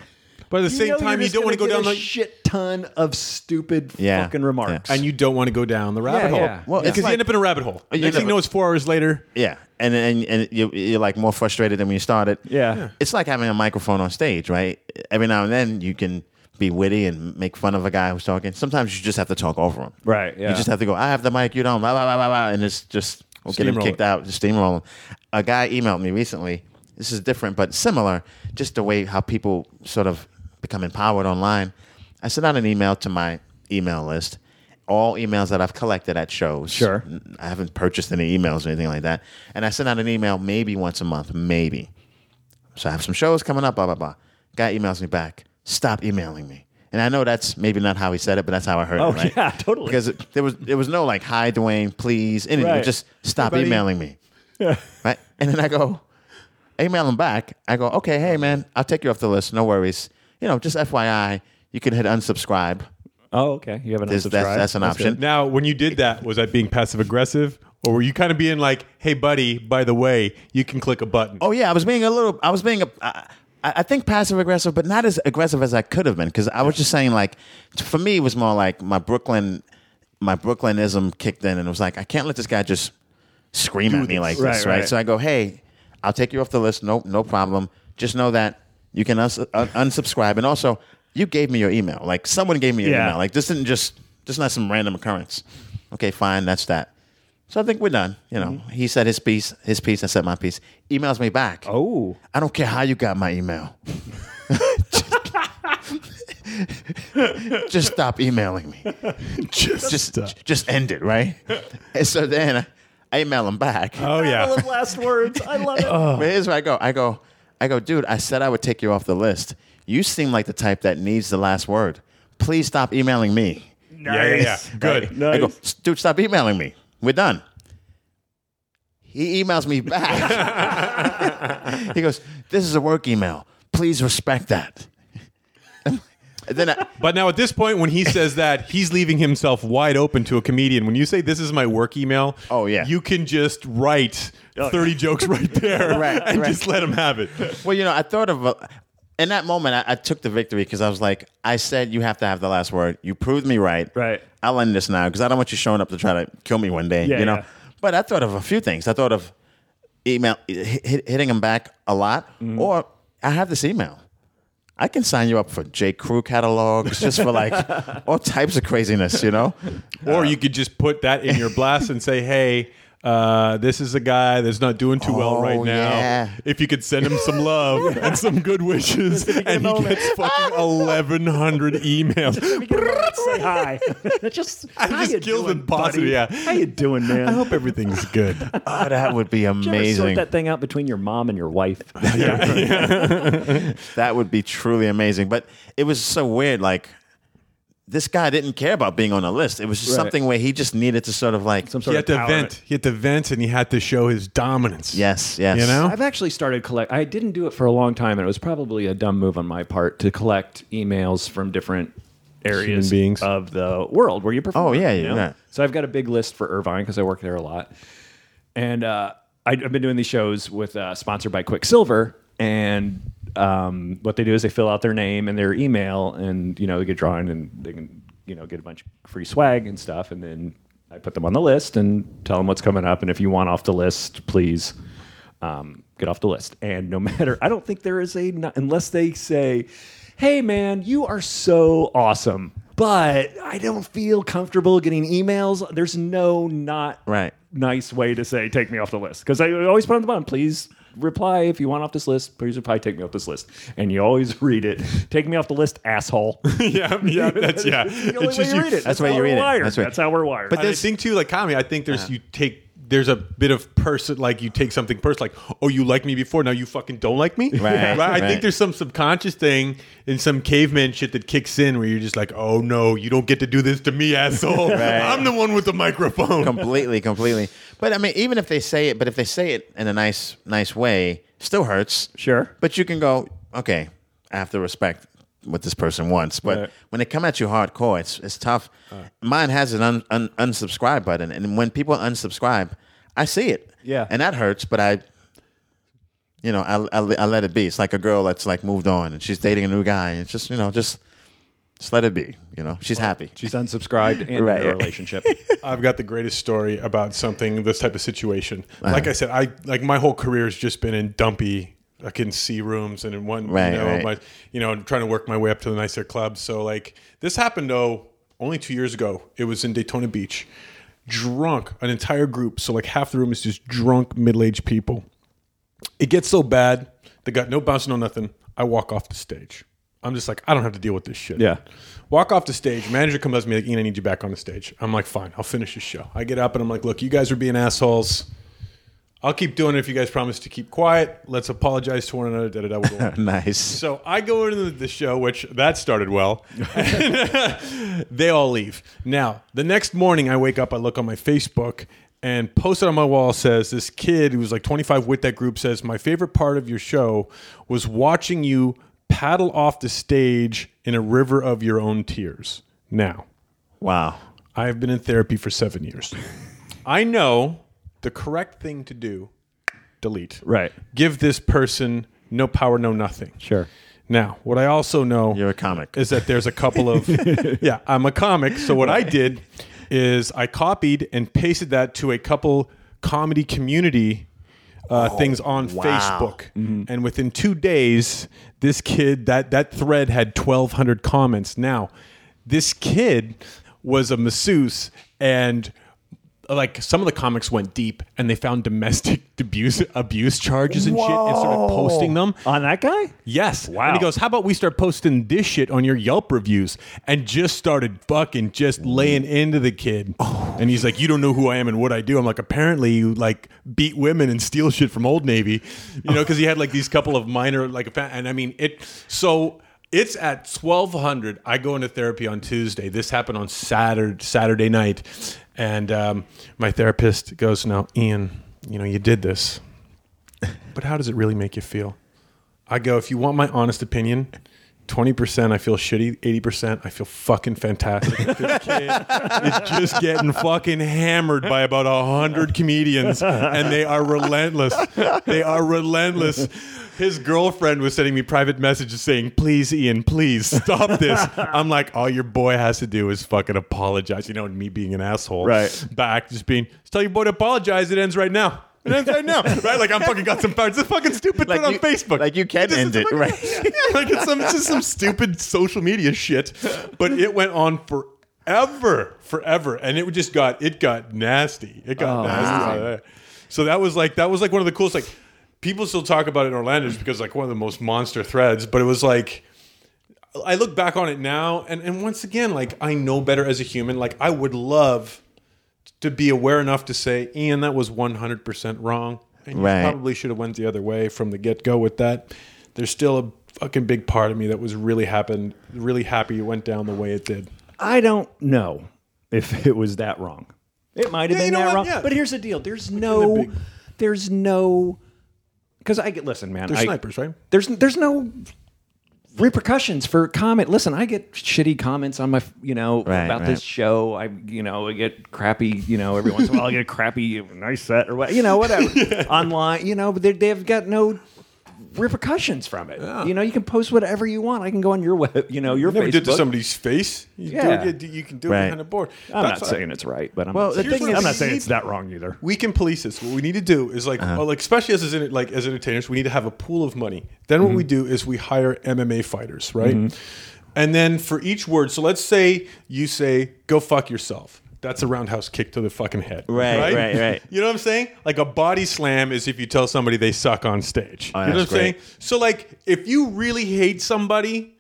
Speaker 2: But at the same
Speaker 1: know
Speaker 2: time,
Speaker 1: you're
Speaker 2: you
Speaker 1: just
Speaker 2: don't want to go
Speaker 1: gonna
Speaker 2: down
Speaker 1: get a
Speaker 2: the
Speaker 1: shit ton of stupid
Speaker 4: Yeah.
Speaker 1: fucking remarks.
Speaker 2: and you don't want to go down the rabbit
Speaker 1: Yeah,
Speaker 2: hole.
Speaker 1: yeah.
Speaker 4: Well,
Speaker 2: because
Speaker 4: it's
Speaker 2: you end up in a rabbit hole.
Speaker 4: You
Speaker 2: Next
Speaker 4: end
Speaker 2: thing you
Speaker 4: up-
Speaker 2: know, it's four hours later.
Speaker 4: Yeah, and and and you, you're like more frustrated than when you started.
Speaker 1: Yeah.
Speaker 4: it's like having a microphone on stage, right? Every now and then you can be witty and make fun of a guy who's talking. Sometimes you just have to talk over him.
Speaker 1: Right, yeah.
Speaker 4: You just have to go. I have the mic. You don't. Blah blah blah blah. blah and it's just we'll get him
Speaker 2: Steamroll
Speaker 4: kicked
Speaker 2: it.
Speaker 4: out. Just steamroll him. A guy emailed me recently. This is different, but similar. Just the way how people sort of become empowered online. I sent out an email to my email list. All emails that I've collected at shows.
Speaker 1: Sure.
Speaker 4: I haven't purchased any emails or anything like that. And I send out an email maybe once a month, maybe. So I have some shows coming up, blah, blah, blah. Guy emails me back, stop emailing me. And I know that's maybe not how he said it, but that's how I heard
Speaker 1: Oh,
Speaker 4: it, right?
Speaker 1: yeah, totally.
Speaker 4: Because it, there was there was no like, hi, Dwayne, please. Anything.
Speaker 1: Right.
Speaker 4: Just stop
Speaker 2: buddy.
Speaker 4: emailing me. Yeah. Right? And then I go, email him back. I go, okay, hey, man, I'll take you off the list. No worries. You know, just FYI, you can hit unsubscribe.
Speaker 1: Oh, okay. You have an
Speaker 4: There's-
Speaker 1: unsubscribe.
Speaker 4: that's- that's an option.
Speaker 1: good.
Speaker 2: Now, when you did that, was that being passive aggressive, or were you kind of being like, "Hey, buddy, by the way, you can click a button"?
Speaker 4: Oh yeah, I was being a little. I was being a. I, I think passive aggressive, but not as aggressive as I could have been because I was just saying like, for me, it was more like my Brooklyn, my Brooklynism kicked in, and it was like I can't let this guy just scream at me like this,
Speaker 1: Right,
Speaker 4: right,
Speaker 1: right.
Speaker 4: So I go, hey, I'll take you off the list. No, no problem. Just know that you can uns- un- unsubscribe, and also you gave me your email. Like someone gave me your
Speaker 1: Yeah.
Speaker 4: email. Like this didn't just this is not some random occurrence. Okay, fine, that's that. So I think we're done. You know,
Speaker 1: Mm-hmm.
Speaker 4: he said his piece, his piece. I said my piece. Emails me back.
Speaker 1: Oh.
Speaker 4: I don't care how you got my email. [laughs] just stop emailing me. Just, just, just end it, right? And so then I, I email him back.
Speaker 2: Oh
Speaker 1: I
Speaker 2: yeah.
Speaker 1: love last words. I love it.
Speaker 4: But here's where I go. I go. I go, dude. I said I would take you off the list. You seem like the type that needs the last word. Please stop emailing me. [laughs]
Speaker 2: Yeah, yeah, yeah. [laughs]
Speaker 1: Nice.
Speaker 2: Good.
Speaker 1: Nice.
Speaker 4: I go, dude. Stop emailing me. We're done. He emails me back. [laughs] he goes, "This is a work email. Please respect that." And then I, [laughs]
Speaker 2: But now at this point, when he says that, he's leaving himself wide open to a comedian. When you say this is my work email,
Speaker 4: Oh, yeah.
Speaker 2: you can just write thirty jokes right there, [laughs]
Speaker 4: Right,
Speaker 2: and
Speaker 4: right.
Speaker 2: just let him have it.
Speaker 4: Well, you know, I thought of a, in that moment. I, I took the victory because I was like, I said you have to have the last word. You proved me right.
Speaker 1: Right.
Speaker 4: I'll end this now because I don't want you showing up to try to kill me one day.
Speaker 1: Yeah,
Speaker 4: you know.
Speaker 1: yeah.
Speaker 4: But I thought of a few things. I thought of email hit, hit- hitting him back a lot,
Speaker 1: Mm-hmm.
Speaker 4: or I have this email. I can sign you up for J. Crew catalogs just for like [laughs] all types of craziness, you know.
Speaker 2: Or you uh, could just put that in your blast and say, "Hey, uh, this is a guy that's not doing too well
Speaker 4: Oh,
Speaker 2: right now.
Speaker 4: yeah.
Speaker 2: If you could send him some love [laughs] and some good wishes, and he gets fucking [laughs] eleven hundred emails. [laughs]
Speaker 1: Say hi. just
Speaker 2: I
Speaker 1: how
Speaker 2: just
Speaker 1: you
Speaker 2: killed
Speaker 1: doing,
Speaker 2: it positive,
Speaker 1: buddy?
Speaker 2: yeah.
Speaker 1: How you doing, man?
Speaker 2: I hope everything's good.
Speaker 4: Oh, that would be
Speaker 1: Did you ever
Speaker 4: amazing.
Speaker 1: sort that thing out between your mom and your wife.
Speaker 4: That would be truly amazing. But it was so weird. Like this guy didn't care about being on a list. It was just
Speaker 1: Right.
Speaker 4: something where he just needed to sort of like,
Speaker 1: Some sort
Speaker 2: He
Speaker 1: sort
Speaker 2: had
Speaker 1: of
Speaker 2: to
Speaker 1: power.
Speaker 2: vent. He had to vent, and he had to show his dominance.
Speaker 4: yes, yes,
Speaker 2: You know?
Speaker 1: I've actually started collect. I didn't do it for a long time, and it was probably a dumb move on my part to collect emails from different areas
Speaker 2: Human beings.
Speaker 1: of the world where you perform.
Speaker 4: Oh, yeah,
Speaker 1: you
Speaker 4: yeah,
Speaker 1: know?
Speaker 4: yeah.
Speaker 1: So I've got a big list for Irvine because I work there a lot, and uh, I, I've been doing these shows with uh, sponsored by Quiksilver, and um, what they do is they fill out their name and their email, and you know they get drawn and they can you know get a bunch of free swag and stuff, and then I put them on the list and tell them what's coming up. And if you want off the list, please um, get off the list. And no [laughs] matter, I don't think there is a unless they say, "Hey, man, you are so awesome." But I don't feel comfortable getting emails. There's no not
Speaker 4: Right.
Speaker 1: nice way to say take me off the list because I always put on the bottom, please reply if you want off this list. Please reply, take me off this list, and you always [laughs] read it. Take me off the list, asshole. [laughs]
Speaker 2: yeah, yeah, [laughs] that's yeah.
Speaker 1: That's the only
Speaker 2: It's
Speaker 1: way
Speaker 2: just
Speaker 1: you
Speaker 2: you-
Speaker 1: read it.
Speaker 4: that's the way
Speaker 1: how
Speaker 4: you
Speaker 1: we're
Speaker 4: read it.
Speaker 1: wired.
Speaker 4: That's right.
Speaker 1: That's how we're wired.
Speaker 2: But the thing too, like comedy, I think there's you take there's a bit of person like you take something personal, like oh you liked me before, now you fucking don't like me.
Speaker 4: Right,
Speaker 2: I
Speaker 4: right.
Speaker 2: think there's some subconscious thing in some caveman shit that kicks in where you're just like, oh no, you don't get to do this to me, asshole. I'm the one with the microphone.
Speaker 4: completely, completely. But I mean, even if they say it, but if they say it in a nice, nice way, still hurts.
Speaker 1: Sure.
Speaker 4: But you can go, okay, I have to respect what this person wants. But
Speaker 1: Right.
Speaker 4: when they come at you hardcore, it's it's tough. Uh. Mine has an un, un, unsubscribe button, and when people unsubscribe, I see it.
Speaker 1: Yeah.
Speaker 4: and that hurts. But I, you know, I, I, I let it be. It's like a girl that's like moved on and she's dating a new guy, and it's just you know just. Just let it be, you know. She's happy.
Speaker 1: she's unsubscribed and [laughs]
Speaker 4: Right.
Speaker 1: in a relationship. [laughs]
Speaker 2: I've got the greatest story about something this type of situation.
Speaker 4: Uh-huh.
Speaker 2: Like I said, I like my whole career has just been in dumpy, like in C rooms and in one,
Speaker 4: Right,
Speaker 2: you know,
Speaker 4: right.
Speaker 2: my, you know, trying to work my way up to the nicer clubs. So like this happened though only two years ago. It was in Daytona Beach, drunk, an entire group. So like half the room is just drunk middle aged people. It gets so bad. They got no bounce, no nothing. I walk off the stage. I'm just like, I don't have to deal with this shit.
Speaker 1: Yeah.
Speaker 2: Walk off the stage. Manager comes up to me like, Ian, I need you back on the stage. I'm like, fine, I'll finish the show. I get up and I'm like, look, you guys are being assholes. I'll keep doing it if you guys promise to keep quiet. Let's apologize to one another. Da, da, da, we'll go on.
Speaker 4: Nice.
Speaker 2: So I go into the show, which that started well. [laughs] they all leave. Now, the next morning, I wake up, I look on my Facebook, and posted on my wall says this kid who's like 25 with that group says, My favorite part of your show was watching you paddle off the stage in a river of your own tears. Now,
Speaker 4: Wow.
Speaker 2: I have been in therapy for seven years. I know the correct thing to do delete.
Speaker 1: Right.
Speaker 2: Give this person no power, no nothing.
Speaker 1: Sure.
Speaker 2: Now, what I also know
Speaker 4: You're a comic.
Speaker 2: is that there's a couple of [laughs] yeah, I'm a comic. So what I did is I copied and pasted that to a couple comedy community uh, things on
Speaker 4: wow.
Speaker 2: Facebook, and within two days, this kid that that thread had 1,200 comments. Now, this kid was a masseuse and like some of the comics went deep and they found domestic [laughs] abuse abuse charges and shit and started posting them.
Speaker 1: On that guy?
Speaker 2: Yes.
Speaker 1: Wow.
Speaker 2: And he goes, How about we start posting this shit on your Yelp reviews? And just started fucking just laying into the kid. And he's like, You don't know who I am and what I do. I'm like, Apparently you like beat women and steal shit from Old Navy. You know, because he had like these couple of minor, like, a and I mean, it, so. It's at twelve hundred. I go into therapy on Tuesday. This happened on Saturday Saturday night, and um, my therapist goes, "Now, Ian, you know you did this, but how does it really make you feel?" I go, if you want my honest opinion, 20% I feel shitty, 80% I feel fucking fantastic. This kid is just getting fucking hammered by about a hundred comedians and they are relentless. They are relentless. His girlfriend was sending me private messages saying, please, Ian, please stop this. [laughs] I'm like, all your boy has to do is fucking apologize. You know, and me being an asshole.
Speaker 1: Right.
Speaker 2: Back, just being, just tell your boy to apologize. It ends right now. It ends right now. [laughs] Right? Like I'm fucking got some power. It's a fucking stupid
Speaker 4: Like
Speaker 2: thing on Facebook.
Speaker 4: like you can
Speaker 2: This is
Speaker 4: end it,
Speaker 2: fucking-
Speaker 4: right. [laughs]
Speaker 2: Yeah, like it's some it's just some stupid social media shit. But it went on forever, forever, and it just got it got nasty. It got oh, nasty. out of there. So that was like that was like one of the coolest. Like people still talk about it in Orlando just because like one of the most monster threads. But it was like. I look back on it now, and, and once again, like I know better as a human. Like I would love to be aware enough to say, Ian, that was one hundred percent wrong, and you
Speaker 4: Right.
Speaker 2: probably should have went the other way from the get go with that. There's still a fucking big part of me that was really happened, really happy it went down the way it did.
Speaker 1: I don't know if [laughs] it was that wrong. It might have
Speaker 2: Yeah, you
Speaker 1: been
Speaker 2: know
Speaker 1: that
Speaker 2: what?
Speaker 1: wrong.
Speaker 2: Yeah.
Speaker 1: But here's the deal: there's no, there's no, because I get listen, man.
Speaker 2: They're
Speaker 1: I-
Speaker 2: snipers, right?
Speaker 1: There's there's no repercussions for comment. Listen, I get shitty comments on my, you know,
Speaker 4: Right,
Speaker 1: about
Speaker 4: right.
Speaker 1: this show. I, you know, I get crappy, you know, every once in a while I get a crappy, nice set or what, you know, whatever [laughs] online, you know. But they they've got no repercussions from it. You know, you can post whatever you want. I can go on your web, you know, your
Speaker 2: You never
Speaker 1: Facebook.
Speaker 2: did to somebody's face. You
Speaker 1: Yeah.
Speaker 2: do it, you can do it
Speaker 4: Right.
Speaker 2: behind a board.
Speaker 1: I'm
Speaker 2: That's
Speaker 1: not
Speaker 2: why-
Speaker 1: saying it's right, but I'm
Speaker 4: Well,
Speaker 1: not,
Speaker 4: the
Speaker 1: saying,
Speaker 4: thing is-
Speaker 1: I'm not saying it's that wrong either.
Speaker 2: we can police this. What we need to do is like,
Speaker 4: Uh-huh.
Speaker 2: well, like especially as as like as entertainers, we need to have a pool of money. Then what we
Speaker 4: Mm-hmm.
Speaker 2: do is we hire MMA fighters, right? And then for each word, so let's say you say "go fuck yourself." That's a roundhouse kick to the fucking head.
Speaker 4: Right, right, right. [laughs]
Speaker 2: You know what I'm saying? Like a body slam is if you tell somebody they suck on stage.
Speaker 4: Oh,
Speaker 2: you know what I'm
Speaker 4: great.
Speaker 2: saying? So like, if you really hate somebody.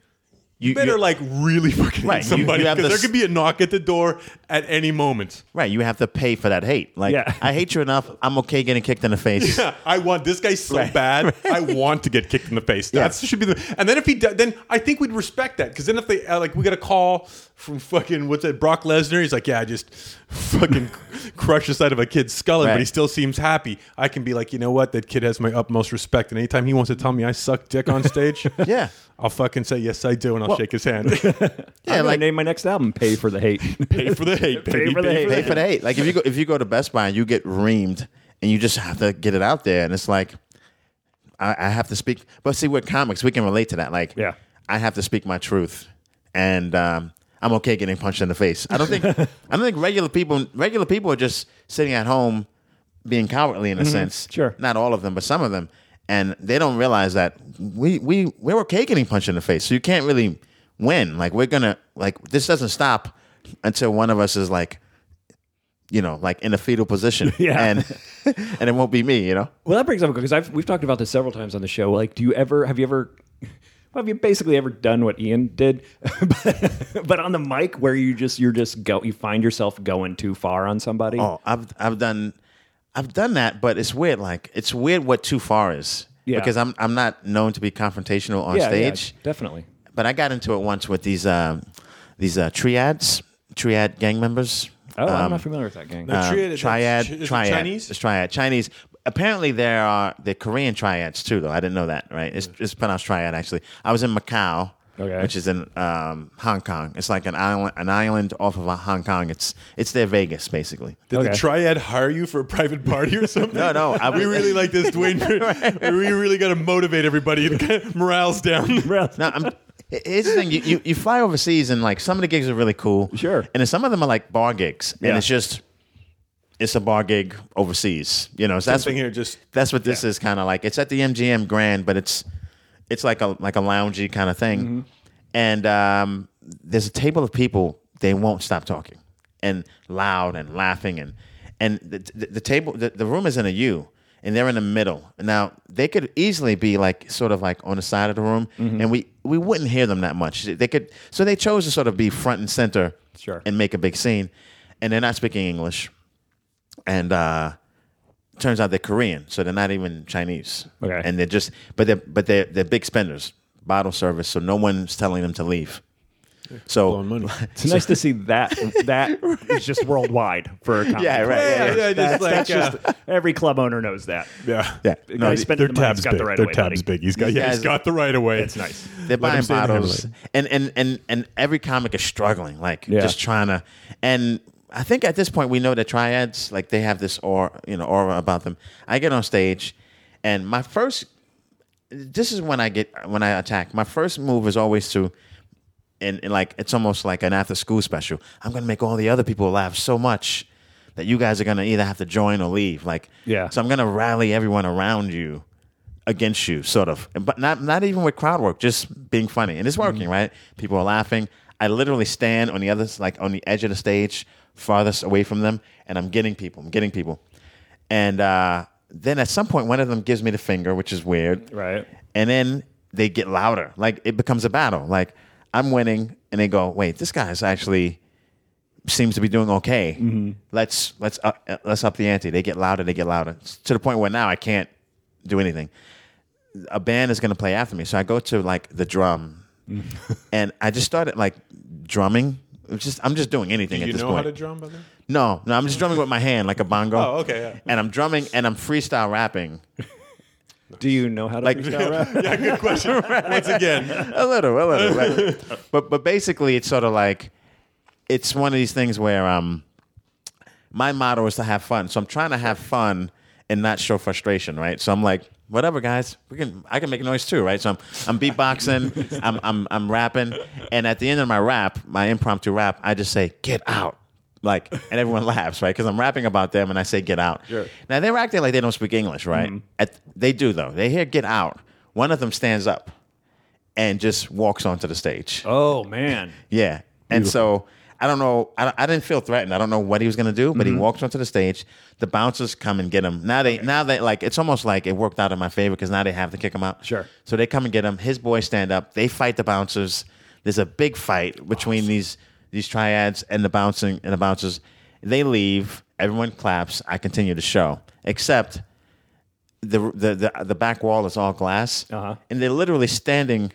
Speaker 2: You,
Speaker 4: You-
Speaker 2: better
Speaker 4: you-
Speaker 2: like really fucking
Speaker 4: Right,
Speaker 2: hate
Speaker 4: you- you
Speaker 2: somebody
Speaker 4: have
Speaker 2: because there could be a knock at the door at any moment.
Speaker 4: Right, you have to pay for that hate. Like,
Speaker 1: Yeah.
Speaker 4: I hate you enough. I'm okay getting kicked in the face.
Speaker 2: Yeah, I want this guy so
Speaker 4: Right.
Speaker 2: bad. [laughs] I want to get kicked in the face.
Speaker 4: Yeah.
Speaker 2: That should be the. And then if he, do- then I think we'd respect that because then if they uh, like, we got a call from fucking what's that, Brock Lesnar. He's like, yeah, I just fucking [laughs] crush the side of a kid's skull,
Speaker 4: Right.
Speaker 2: but he still seems happy. I can be like, you know what, that kid has my utmost respect, and anytime he wants to tell me I suck dick on stage, [laughs]
Speaker 4: Yeah.
Speaker 2: I'll fucking say yes, I do, and I'll shake his hand. [laughs]
Speaker 4: Yeah,
Speaker 1: I'm gonna
Speaker 4: like
Speaker 1: name my next album "Pay for the Hate." [laughs]
Speaker 2: pay for the hate. [laughs]
Speaker 1: Pay
Speaker 2: baby,
Speaker 1: for the hate.
Speaker 4: pay for the hate. Like if you go if you go to Best Buy and you get reamed and you just have to get it out there, and it's like I, I have to speak. But see, we're comics. We can relate to that. Like,
Speaker 1: Yeah.
Speaker 4: I have to speak my truth, and um, I'm okay getting punched in the face. I don't think I don't think regular people regular people are just sitting at home being cowardly in a sense.
Speaker 1: Sure.
Speaker 4: not all of them, but some of them, and they don't realize that we we we're okay getting punched in the face. So you can't really win. Like we're gonna like this doesn't stop until one of us is like you know, like in a fetal position. [laughs]
Speaker 1: Yeah.
Speaker 4: And [laughs] and it won't be me, you know?
Speaker 1: Well, that brings up because I've we've talked about this several times on the show. Like, do you ever have you ever well, [laughs] have you basically ever done what Ian did, but, but on the mic where you just you're just go you find yourself going too far on somebody?
Speaker 4: Oh, I've I've done I've done that, but it's weird. Like it's weird what too far is.
Speaker 1: Yeah.
Speaker 4: Because I'm I'm not known to be confrontational on
Speaker 1: yeah,
Speaker 4: stage.
Speaker 1: yeah, definitely.
Speaker 4: But I got into it once with these um these uh, triads, triad gang members.
Speaker 1: Oh, I'm
Speaker 4: Um,
Speaker 1: not familiar with that gang.
Speaker 2: Uh,
Speaker 4: um,
Speaker 2: Triad, is
Speaker 4: triad,
Speaker 2: Ch- is it
Speaker 4: triad,
Speaker 2: Chinese?
Speaker 4: It's triad, Chinese. Apparently, there are the Korean triads too, though. I didn't know that. Right? It's, it's pronounced triad. Actually, I was in Macau,
Speaker 1: Okay.
Speaker 4: which is in um, Hong Kong. It's like an island, an island off of Hong Kong. It's it's their Vegas, basically.
Speaker 2: Did the triad hire you for a private party or something?
Speaker 4: No, no, I
Speaker 2: we really like this, Dwayne. [laughs] We really got to motivate everybody and get morale's down. [laughs]
Speaker 4: No, I'm. Here's the thing: you, you you fly overseas, and like some of the gigs are really cool.
Speaker 1: Sure.
Speaker 4: and then some of them are like bar gigs, and it's just it's a bar gig overseas. You know, so that's what,
Speaker 2: here just
Speaker 4: that's what this is kind of like. It's at the MGM Grand, but it's it's like a like a loungy kind of thing.
Speaker 1: Mm-hmm.
Speaker 4: And um, there's a table of people. They won't stop talking and loud and laughing and and the, the, the table the, the room is in a U and they're in the middle. Now they could easily be like sort of like on the side of the room,
Speaker 1: Mm-hmm.
Speaker 4: and we we wouldn't hear them that much. They could so they chose to sort of be front and center
Speaker 1: Sure.
Speaker 4: and make a big scene, and they're not speaking English, and uh, turns out they're Korean, so they're not even Chinese.
Speaker 1: Okay.
Speaker 4: and they're just but they're but they're they're big spenders, bottle service, so no one's telling them to leave. So
Speaker 2: money. [laughs]
Speaker 1: It's nice to see that that is just worldwide for a comedy. [laughs]
Speaker 4: Yeah, right,
Speaker 2: Yeah,
Speaker 4: yeah,
Speaker 2: yeah, just
Speaker 1: That's,
Speaker 2: like,
Speaker 1: that's just uh, every club owner knows that.
Speaker 2: yeah,
Speaker 4: yeah,
Speaker 1: The
Speaker 4: no,
Speaker 1: guy
Speaker 4: the-
Speaker 1: spending
Speaker 2: Their
Speaker 1: the
Speaker 2: tab's
Speaker 1: he's got
Speaker 2: big.
Speaker 1: the right
Speaker 2: Their
Speaker 1: away,
Speaker 2: tab's
Speaker 1: buddy.
Speaker 2: big. He's got yeah, he's
Speaker 4: guys-
Speaker 2: got the right away.
Speaker 1: It's nice.
Speaker 4: they're buying
Speaker 2: stay in the
Speaker 4: bottles, and and and and every comic is struggling, like
Speaker 1: Yeah.
Speaker 4: just trying to. And I think at this point we know that triads, like they have this aura, you know, aura about them. I get on stage, and my first, this is when I get when I attack. My first move is always to. And, and like it's almost like an after school special. I'm gonna make all the other people laugh so much that you guys are gonna either have to join or leave. Like,
Speaker 1: Yeah.
Speaker 4: So I'm gonna rally everyone around you against you, sort of. But not not even with crowd work, just being funny. And it's working, mm-hmm. right? People are laughing. I literally stand on the other like on the edge of the stage, farthest away from them, and I'm getting people. I'm getting people. And uh, then at some point one of them gives me the finger, which is weird.
Speaker 1: Right.
Speaker 4: And then they get louder. Like it becomes a battle. Like I'm winning and they go, "Wait, this guy's actually seems to be doing okay. Let's let's up, let's up the ante." They get louder, they get louder to the point where now I can't do anything. A band is going to play after me, so I go to like the drum, [laughs] and I just started like drumming. It's just I'm just doing anything
Speaker 2: Do
Speaker 4: at
Speaker 2: you
Speaker 4: this
Speaker 2: know
Speaker 4: point.
Speaker 2: how to drum, by the way?
Speaker 4: no, no, I'm just drumming with my hand like a bongo.
Speaker 2: Oh, okay, yeah.
Speaker 4: And I'm drumming and I'm freestyle rapping. [laughs]
Speaker 1: Do you know how to
Speaker 4: Like-
Speaker 1: freestyle rap? [laughs]
Speaker 2: Yeah, good question. Once again,
Speaker 4: a little, a little. Right? but but basically, it's sort of like it's one of these things where um, my motto is to have fun. So I'm trying to have fun and not show frustration, right? So I'm like whatever, guys. We can I can make noise too, right? So I'm I'm beatboxing, [laughs] I'm I'm I'm rapping, and at the end of my rap, my impromptu rap, I just say "get out." Like, and everyone laughs, right? Because I'm rapping about them, and I say "get out."
Speaker 1: Sure.
Speaker 4: Now they're acting like they don't speak English, right? Mm-hmm. At, they do though. They hear "get out." One of them stands up and just walks onto the stage.
Speaker 1: Oh man.
Speaker 4: Yeah. And so I don't know. I, I didn't feel threatened. I don't know what he was going to do, but
Speaker 1: Mm-hmm.
Speaker 4: he walks onto the stage. The bouncers come and get him. Now they, now they like, it's almost like it worked out in my favor because now they have to kick him out.
Speaker 1: Sure.
Speaker 4: So they come and get him. His boys stand up. They fight the bouncers. There's a big fight between these these triads and the bouncing and the bouncers. They leave. Everyone claps. I continue the show, except the the the, the back wall is all glass,
Speaker 1: Uh-huh.
Speaker 4: and they're literally standing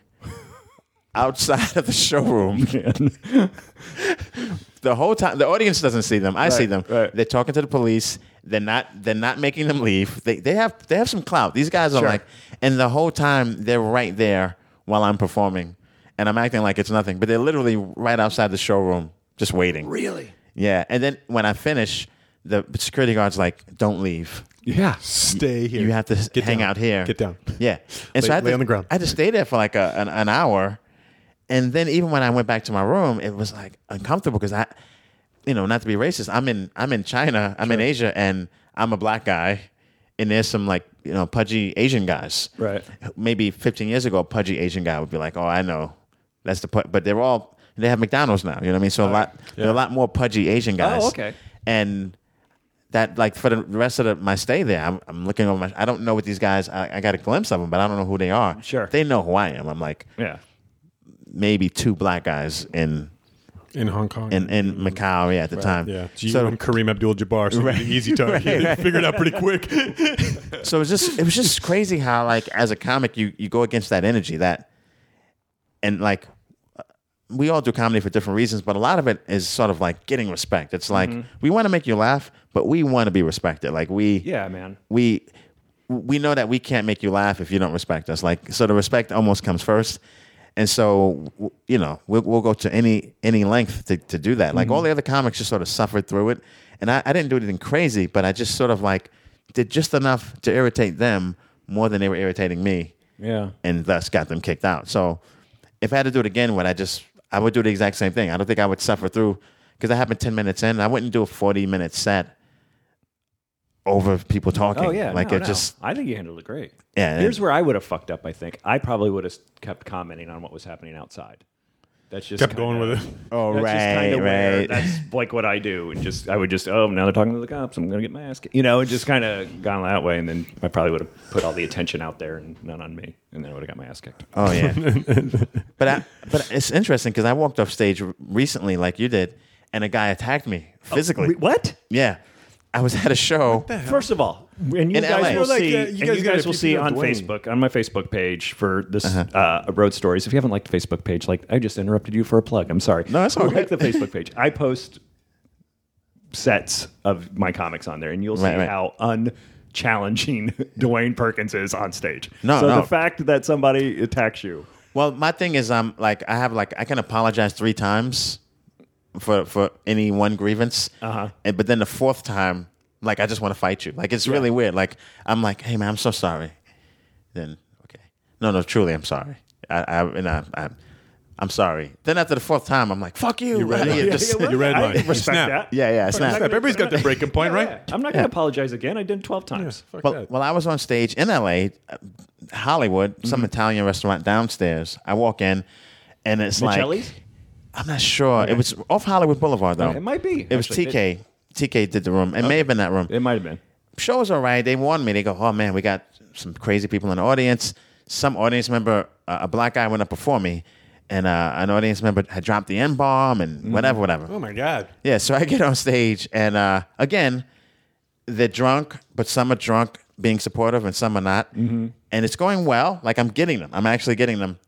Speaker 4: outside of the showroom [laughs] [laughs] the whole time the audience doesn't see them i see them
Speaker 1: right.
Speaker 4: they're talking to the police they're not they're not making them leave they, they have they have some clout these guys are
Speaker 1: Sure.
Speaker 4: like and the whole time they're right there while i'm performing and i'm acting like it's nothing but they're literally right outside the showroom just waiting
Speaker 1: Really?
Speaker 4: yeah and then when i finish the security guard's like don't leave
Speaker 1: Yeah.
Speaker 2: Stay here.
Speaker 4: you have to
Speaker 2: Get
Speaker 4: hang
Speaker 2: down.
Speaker 4: out here.
Speaker 2: Get down.
Speaker 4: Yeah. And
Speaker 2: Lay-
Speaker 4: so I had
Speaker 2: lay
Speaker 4: to,
Speaker 2: on the ground.
Speaker 4: I had to stay there for like a, an, an hour. And then even when I went back to my room, it was like uncomfortable because I, you know, not to be racist, I'm in I'm in China, I'm in Asia, and I'm a black guy, and there's some like you know pudgy Asian guys.
Speaker 1: Right.
Speaker 4: Maybe 15 years ago, a pudgy Asian guy would be like, "Oh, I know, that's the pud-. but they're all they have McDonald's now. You know what I mean? So a lot there are a lot more pudgy Asian oh, guys.
Speaker 1: Oh, okay.
Speaker 4: And that like for the rest of the, my stay there, I'm, I'm looking over my. I don't know what these guys. I, I got a glimpse of them, but I don't know who they are.
Speaker 1: Sure.
Speaker 4: they know who I am. I'm like
Speaker 1: Yeah.
Speaker 4: Maybe two black guys in
Speaker 2: in Hong Kong.
Speaker 4: in, in Macau yeah, at the time.
Speaker 2: yeah, Gio
Speaker 4: So
Speaker 2: and Kareem Abdul-Jabbar, so right. easy target. [laughs]
Speaker 4: Right, [laughs] right.
Speaker 2: Figured out pretty quick.
Speaker 4: so it was just it was just crazy how like as a comic you you go against that energy that and like uh, we all do comedy for different reasons but a lot of it is sort of like getting respect it's like we want to make you laugh but we want to be respected like we
Speaker 1: Yeah, man.
Speaker 4: we we know that we can't make you laugh if you don't respect us like so the respect almost comes first and so you know we'll, we'll go to any any length to, to do that. Like all mm-hmm. the other comics just sort of suffered through it. And I, I didn't do anything crazy but i just sort of like did just enough to irritate them more than they were irritating me.
Speaker 1: Yeah.
Speaker 4: and thus got them kicked out. So if i had to do it again would i just i would do the exact same thing. I don't think i would suffer through because that happened 10 minutes in. I wouldn't do a 40 minute set over people talking
Speaker 1: Oh yeah.
Speaker 4: like
Speaker 1: no,
Speaker 4: it
Speaker 1: no.
Speaker 4: just
Speaker 1: I think you handled it great.
Speaker 4: Yeah,
Speaker 1: Here's
Speaker 4: and-
Speaker 1: where I would have fucked up. I think I probably would have kept commenting on what was happening outside. That's just
Speaker 2: Kept
Speaker 1: kinda-
Speaker 2: going with it. [laughs]
Speaker 4: Oh,
Speaker 1: That's just
Speaker 4: right,
Speaker 1: where-
Speaker 4: right.
Speaker 1: That's like what I do, and just I would just oh now they're talking to the cops. I'm gonna get my ass, kicked. you know, and just kind of gone that way, and then I probably would have put all the attention out there and none on me, and then I would have got my ass kicked.
Speaker 4: Oh yeah, [laughs] but I, but it's interesting because I walked off stage recently, like you did, and a guy attacked me oh, physically.
Speaker 1: Re- what?
Speaker 4: Yeah, I was at a show.
Speaker 1: First of all, and you
Speaker 4: In
Speaker 1: guys
Speaker 4: LA.
Speaker 1: will
Speaker 2: Like,
Speaker 1: see,
Speaker 2: uh, you
Speaker 1: and
Speaker 2: guys
Speaker 1: you
Speaker 2: gotta
Speaker 1: guys will
Speaker 2: keep
Speaker 1: see
Speaker 2: it up
Speaker 1: on
Speaker 2: Dwayne.
Speaker 1: Facebook, on my Facebook page for this
Speaker 4: Uh-huh.
Speaker 1: uh Road Stories. If you haven't liked the Facebook page, like I just interrupted you for a plug. I'm sorry.
Speaker 4: No, that's all
Speaker 1: like
Speaker 4: good.
Speaker 1: the Facebook page. I post sets of my comics on there, and you'll see
Speaker 4: Right, right.
Speaker 1: how unchallenging [laughs] Dwayne Perkins is on stage.
Speaker 4: No,
Speaker 1: so
Speaker 4: no.
Speaker 1: the fact that somebody attacks you,
Speaker 4: Well, my thing is, I'm like, I have like, I can apologize three times for for any one grievance,
Speaker 1: Uh-huh.
Speaker 4: and but then the fourth time, like, I just want to fight you. Like, it's really weird. Like, I'm like, hey man, I'm so sorry. Then okay, no, no, truly, I'm sorry. I, I and I, I I'm sorry. Then after the fourth time, I'm like, fuck you.
Speaker 2: You read [laughs]
Speaker 4: Yeah, just-
Speaker 1: well,
Speaker 2: You read
Speaker 1: I
Speaker 2: mine.
Speaker 1: Respect
Speaker 2: snap.
Speaker 1: that.
Speaker 4: yeah, yeah, it's not.
Speaker 2: Snap. Everybody's got their breaking point,
Speaker 1: Yeah,
Speaker 2: right?
Speaker 1: yeah. I'm not going to apologize again. I did 12 times.
Speaker 2: Fuck
Speaker 4: Well,
Speaker 2: that.
Speaker 4: well, I was on stage in LA, uh, Hollywood, some
Speaker 1: Mm-hmm.
Speaker 4: Italian restaurant downstairs. I walk in, and it's like
Speaker 1: Michelli's?
Speaker 4: I'm not sure. It was off Hollywood Boulevard though.
Speaker 1: It might be,
Speaker 4: It was
Speaker 1: actually.
Speaker 4: TK. TK did the room. It may have been that room.
Speaker 1: It might have been.
Speaker 4: Show was all right. They warned me. They go, "Oh man, we got some crazy people in the audience." Some audience member, uh, a black guy, went up before me, and uh, an audience member had dropped the N bomb and
Speaker 1: Mm-hmm.
Speaker 4: whatever, whatever.
Speaker 2: oh my god.
Speaker 4: Yeah, so I get on stage, and uh, again, they're drunk, but some are drunk being supportive, and some are not. Mm-hmm. And it's going well. Like I'm getting them. I'm actually getting them.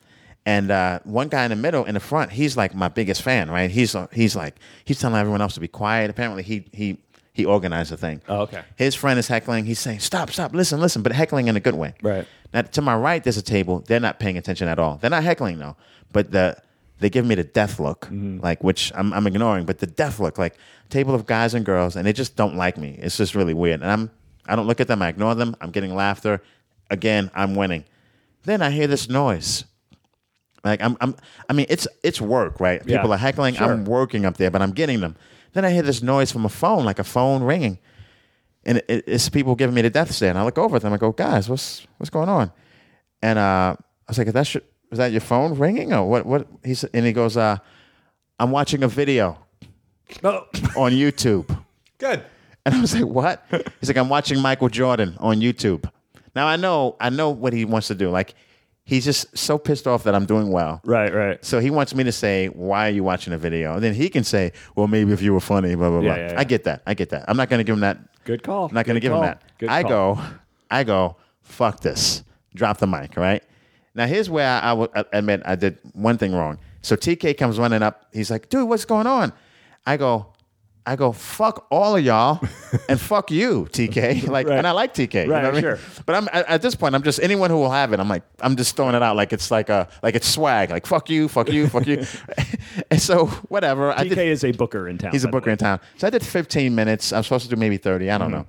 Speaker 4: And uh, one guy in the middle, in the front, he's like my biggest fan, right? He's uh, he's like he's telling everyone else to be quiet. Apparently, he he he organized the thing.
Speaker 1: Oh, okay.
Speaker 4: His friend is heckling. He's saying, "Stop, stop, listen, listen," but heckling in a good way.
Speaker 1: Right.
Speaker 4: Now, to my right, there's a table. They're not paying attention at all. They're not heckling though, but the they give me the death look,
Speaker 1: Mm-hmm.
Speaker 4: like which I'm, I'm ignoring. But the death look, like table of guys and girls, and they just don't like me. It's just really weird. And I'm I don't look at them. I ignore them. I'm getting laughter. again, I'm winning. Then I hear this noise. Like I'm, I'm I mean, it's it's work, right?
Speaker 1: Yeah.
Speaker 4: People are heckling.
Speaker 1: Sure.
Speaker 4: I'm working up there, but I'm getting them. Then I hear this noise from a phone, like a phone ringing, and it, it's people giving me the death stare. And I look over at them. I go, guys, what's what's going on? And uh, I was like, is that sh- was that your phone ringing or what? What? He's and he goes, uh, I'm watching a video
Speaker 1: Oh. [laughs]
Speaker 4: on YouTube.
Speaker 2: Good.
Speaker 4: And I was like, "What?" He's like, "I'm watching Michael Jordan on YouTube." Now I know, I know what he wants to do. Like, he's just so pissed off that I'm doing well.
Speaker 1: Right, right.
Speaker 4: So he wants me to say, "Why are you watching a video?" And then he can say, "Well, maybe if you were funny." Blah blah blah.
Speaker 1: Yeah, yeah, yeah.
Speaker 4: I get that. I get that. I'm not going to give him that.
Speaker 1: Good call.
Speaker 4: I'm not going to give him that.
Speaker 1: Good
Speaker 4: I
Speaker 1: call.
Speaker 4: go, I go. Fuck this. Drop the mic. Right now, here's where I, I will admit I did one thing wrong. So TK comes running up. He's like, "Dude, what's going on?" I go. I go, fuck all of y'all [laughs] and fuck you, TK. [laughs] Like,
Speaker 1: Right.
Speaker 4: and I like TK. you
Speaker 1: Right,
Speaker 4: know what I mean?
Speaker 1: sure.
Speaker 4: But I'm at, this point, I'm just anyone who will have it. I'm like, I'm just throwing it out like it's like a like it's swag. Like fuck you, fuck you, fuck you. [laughs] and so whatever. I did,
Speaker 1: is a booker in town.
Speaker 4: he's a booker in town. So I did 15 minutes. I'm supposed to do maybe 30. I don't
Speaker 1: Mm-hmm.
Speaker 4: know.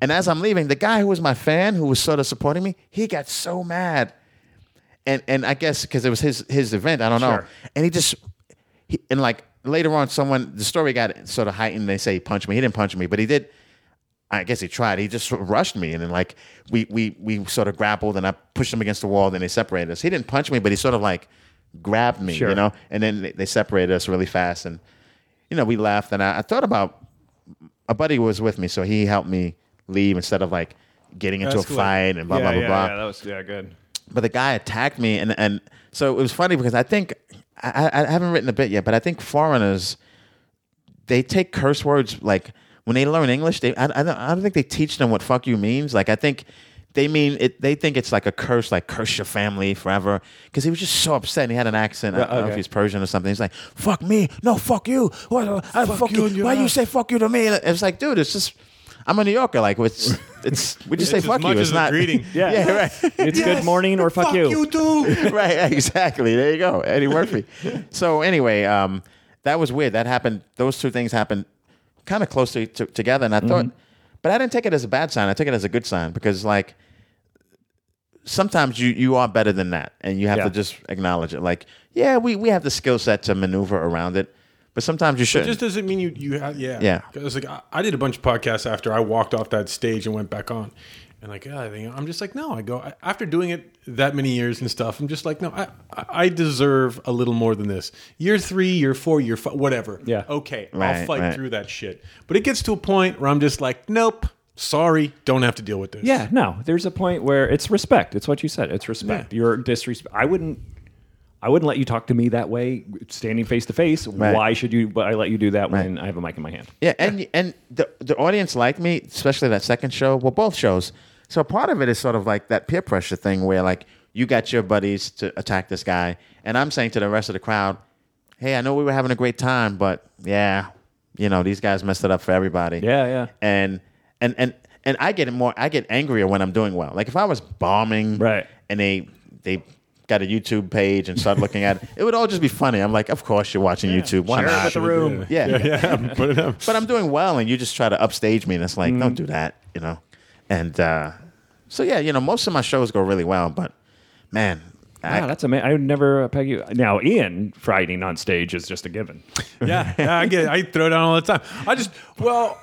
Speaker 4: And as I'm leaving, the guy who was my fan, who was sort of supporting me, he got so mad. And and I guess because it was his his event, I don't know. And he just he, and like later on, someone the story got sort of heightened. They say he punched me. He didn't punch me, but he did. I guess he tried. He just sort of rushed me, and then like we we we sort of grappled, and I pushed him against the wall. Then they separated us. He didn't punch me, but he sort of like grabbed me,
Speaker 1: Sure.
Speaker 4: you know. And then they, they separated us really fast, and you know we left. And I, I thought about a buddy was with me, so he helped me leave instead of like getting into
Speaker 2: That's
Speaker 4: a
Speaker 2: cool.
Speaker 4: fight and blah
Speaker 1: yeah,
Speaker 4: blah blah
Speaker 1: yeah,
Speaker 4: blah
Speaker 1: yeah, that was yeah, good.
Speaker 4: but the guy attacked me and and so it was funny because I think I, I haven't written a bit yet, but I think foreigners they take curse words like when they learn English, they I, I, don't, I don't think they teach them what fuck you means. Like I think they mean it. They think it's like a curse, like curse your family forever. Because he was just so upset. and He had an accent. I don't know if he's Persian or something. He's like, "Fuck me, no, fuck you. What? I, fuck,
Speaker 2: you
Speaker 4: you. Why you say fuck you to me?" And It's like, dude, it's just. I'm a New Yorker. Like it's it's we just
Speaker 2: It's
Speaker 4: say fuck you.
Speaker 2: as
Speaker 4: It's not
Speaker 2: greeting. [laughs]
Speaker 1: Yeah.
Speaker 4: yeah, right.
Speaker 1: It's good morning or fuck, fuck you.
Speaker 2: You too. [laughs]
Speaker 4: right, [laughs] exactly. There you go, Eddie Murphy. so anyway, um, that was weird. That happened. Those two things happened kind of closely to, together, and I thought, but I didn't take it as a bad sign. I took it as a good sign because, like, sometimes you you are better than that, and you have
Speaker 1: Yeah.
Speaker 4: to just acknowledge it. Like, yeah, we we have the skill set to maneuver around it, but sometimes you
Speaker 2: It
Speaker 4: should.
Speaker 2: just doesn't mean you you have yeah
Speaker 4: Yeah.
Speaker 2: Because like I, I did a bunch of podcasts after I walked off that stage and went back on, and like yeah, I think I'm just like no, I go I, after doing it that many years and stuff. I'm just like no, I I- I deserve a little more than this. Year three, year four, year five, whatever.
Speaker 1: Yeah.
Speaker 2: okay, I'll fight
Speaker 4: right.
Speaker 2: through that shit. But it gets to a point where I'm just like nope, sorry, don't have to deal with this.
Speaker 1: Yeah, no. There's a point where it's respect. It's what you said. It's respect.
Speaker 2: Yeah.
Speaker 1: You're disrespect. I wouldn't. I wouldn't let you talk to me that way, standing face to face.
Speaker 4: Right.
Speaker 1: Why should you? But I let you do that when I have a mic in my hand.
Speaker 4: Yeah, and and the the audience liked me, especially that second show. Well, both shows. So part of it is sort of like that peer pressure thing, where like you got your buddies to attack this guy, and I'm saying to the rest of the crowd, "Hey, I know we were having a great time, but yeah, you know these guys messed it up for everybody."
Speaker 1: Yeah, yeah.
Speaker 4: And and and and I get more. I get angrier when I'm doing well. Like if I was bombing,
Speaker 1: Right.
Speaker 4: and they they. Got a YouTube page and started looking at it. It would all just be funny. I'm like, of course you're watching YouTube. Why
Speaker 1: Share it
Speaker 4: not?
Speaker 1: with the room.
Speaker 4: Yeah.
Speaker 2: yeah, yeah. Put it up.
Speaker 4: but I'm doing well, and you just try to upstage me, and it's like, don't do that, you know. And uh, so yeah, you know, most of my shows go really well, but man, I,
Speaker 1: Wow, that's amazing. I would never uh, peg you. Now, Ian fighting on stage is just a given.
Speaker 2: yeah, [laughs] yeah, I get it. I throw down all the time. I just, well,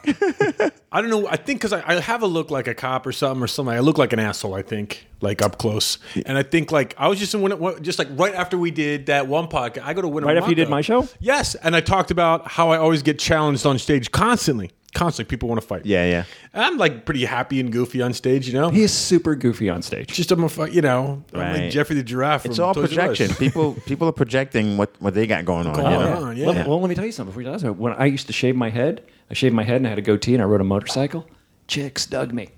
Speaker 2: I don't know. I think because I, I have a look like a cop or something or something. I look like an asshole. I think like up close, and I think like I was just in Win- just like right after we did that one podcast. I go to Winnemucca.
Speaker 1: Right after you did my show?
Speaker 2: Yes, and I talked about how I always get challenged on stage constantly. Constantly, people want to fight.
Speaker 4: yeah, yeah.
Speaker 2: and I'm like pretty happy and goofy on stage. You know,
Speaker 1: He is super goofy on stage.
Speaker 2: just I'm a fu- you know, I'm
Speaker 4: Right.
Speaker 2: like Jeffrey the giraffe. From
Speaker 4: It's all
Speaker 2: Toys R Us.
Speaker 4: projection. [laughs] people people are projecting what, what they got going on.
Speaker 2: Go
Speaker 4: you
Speaker 2: on.
Speaker 4: know?
Speaker 2: yeah.
Speaker 1: Well, well, let me tell you something. Before you tell us, when I used to shave my head, I shaved my head and I had a goatee and I rode a motorcycle. Chicks dug me.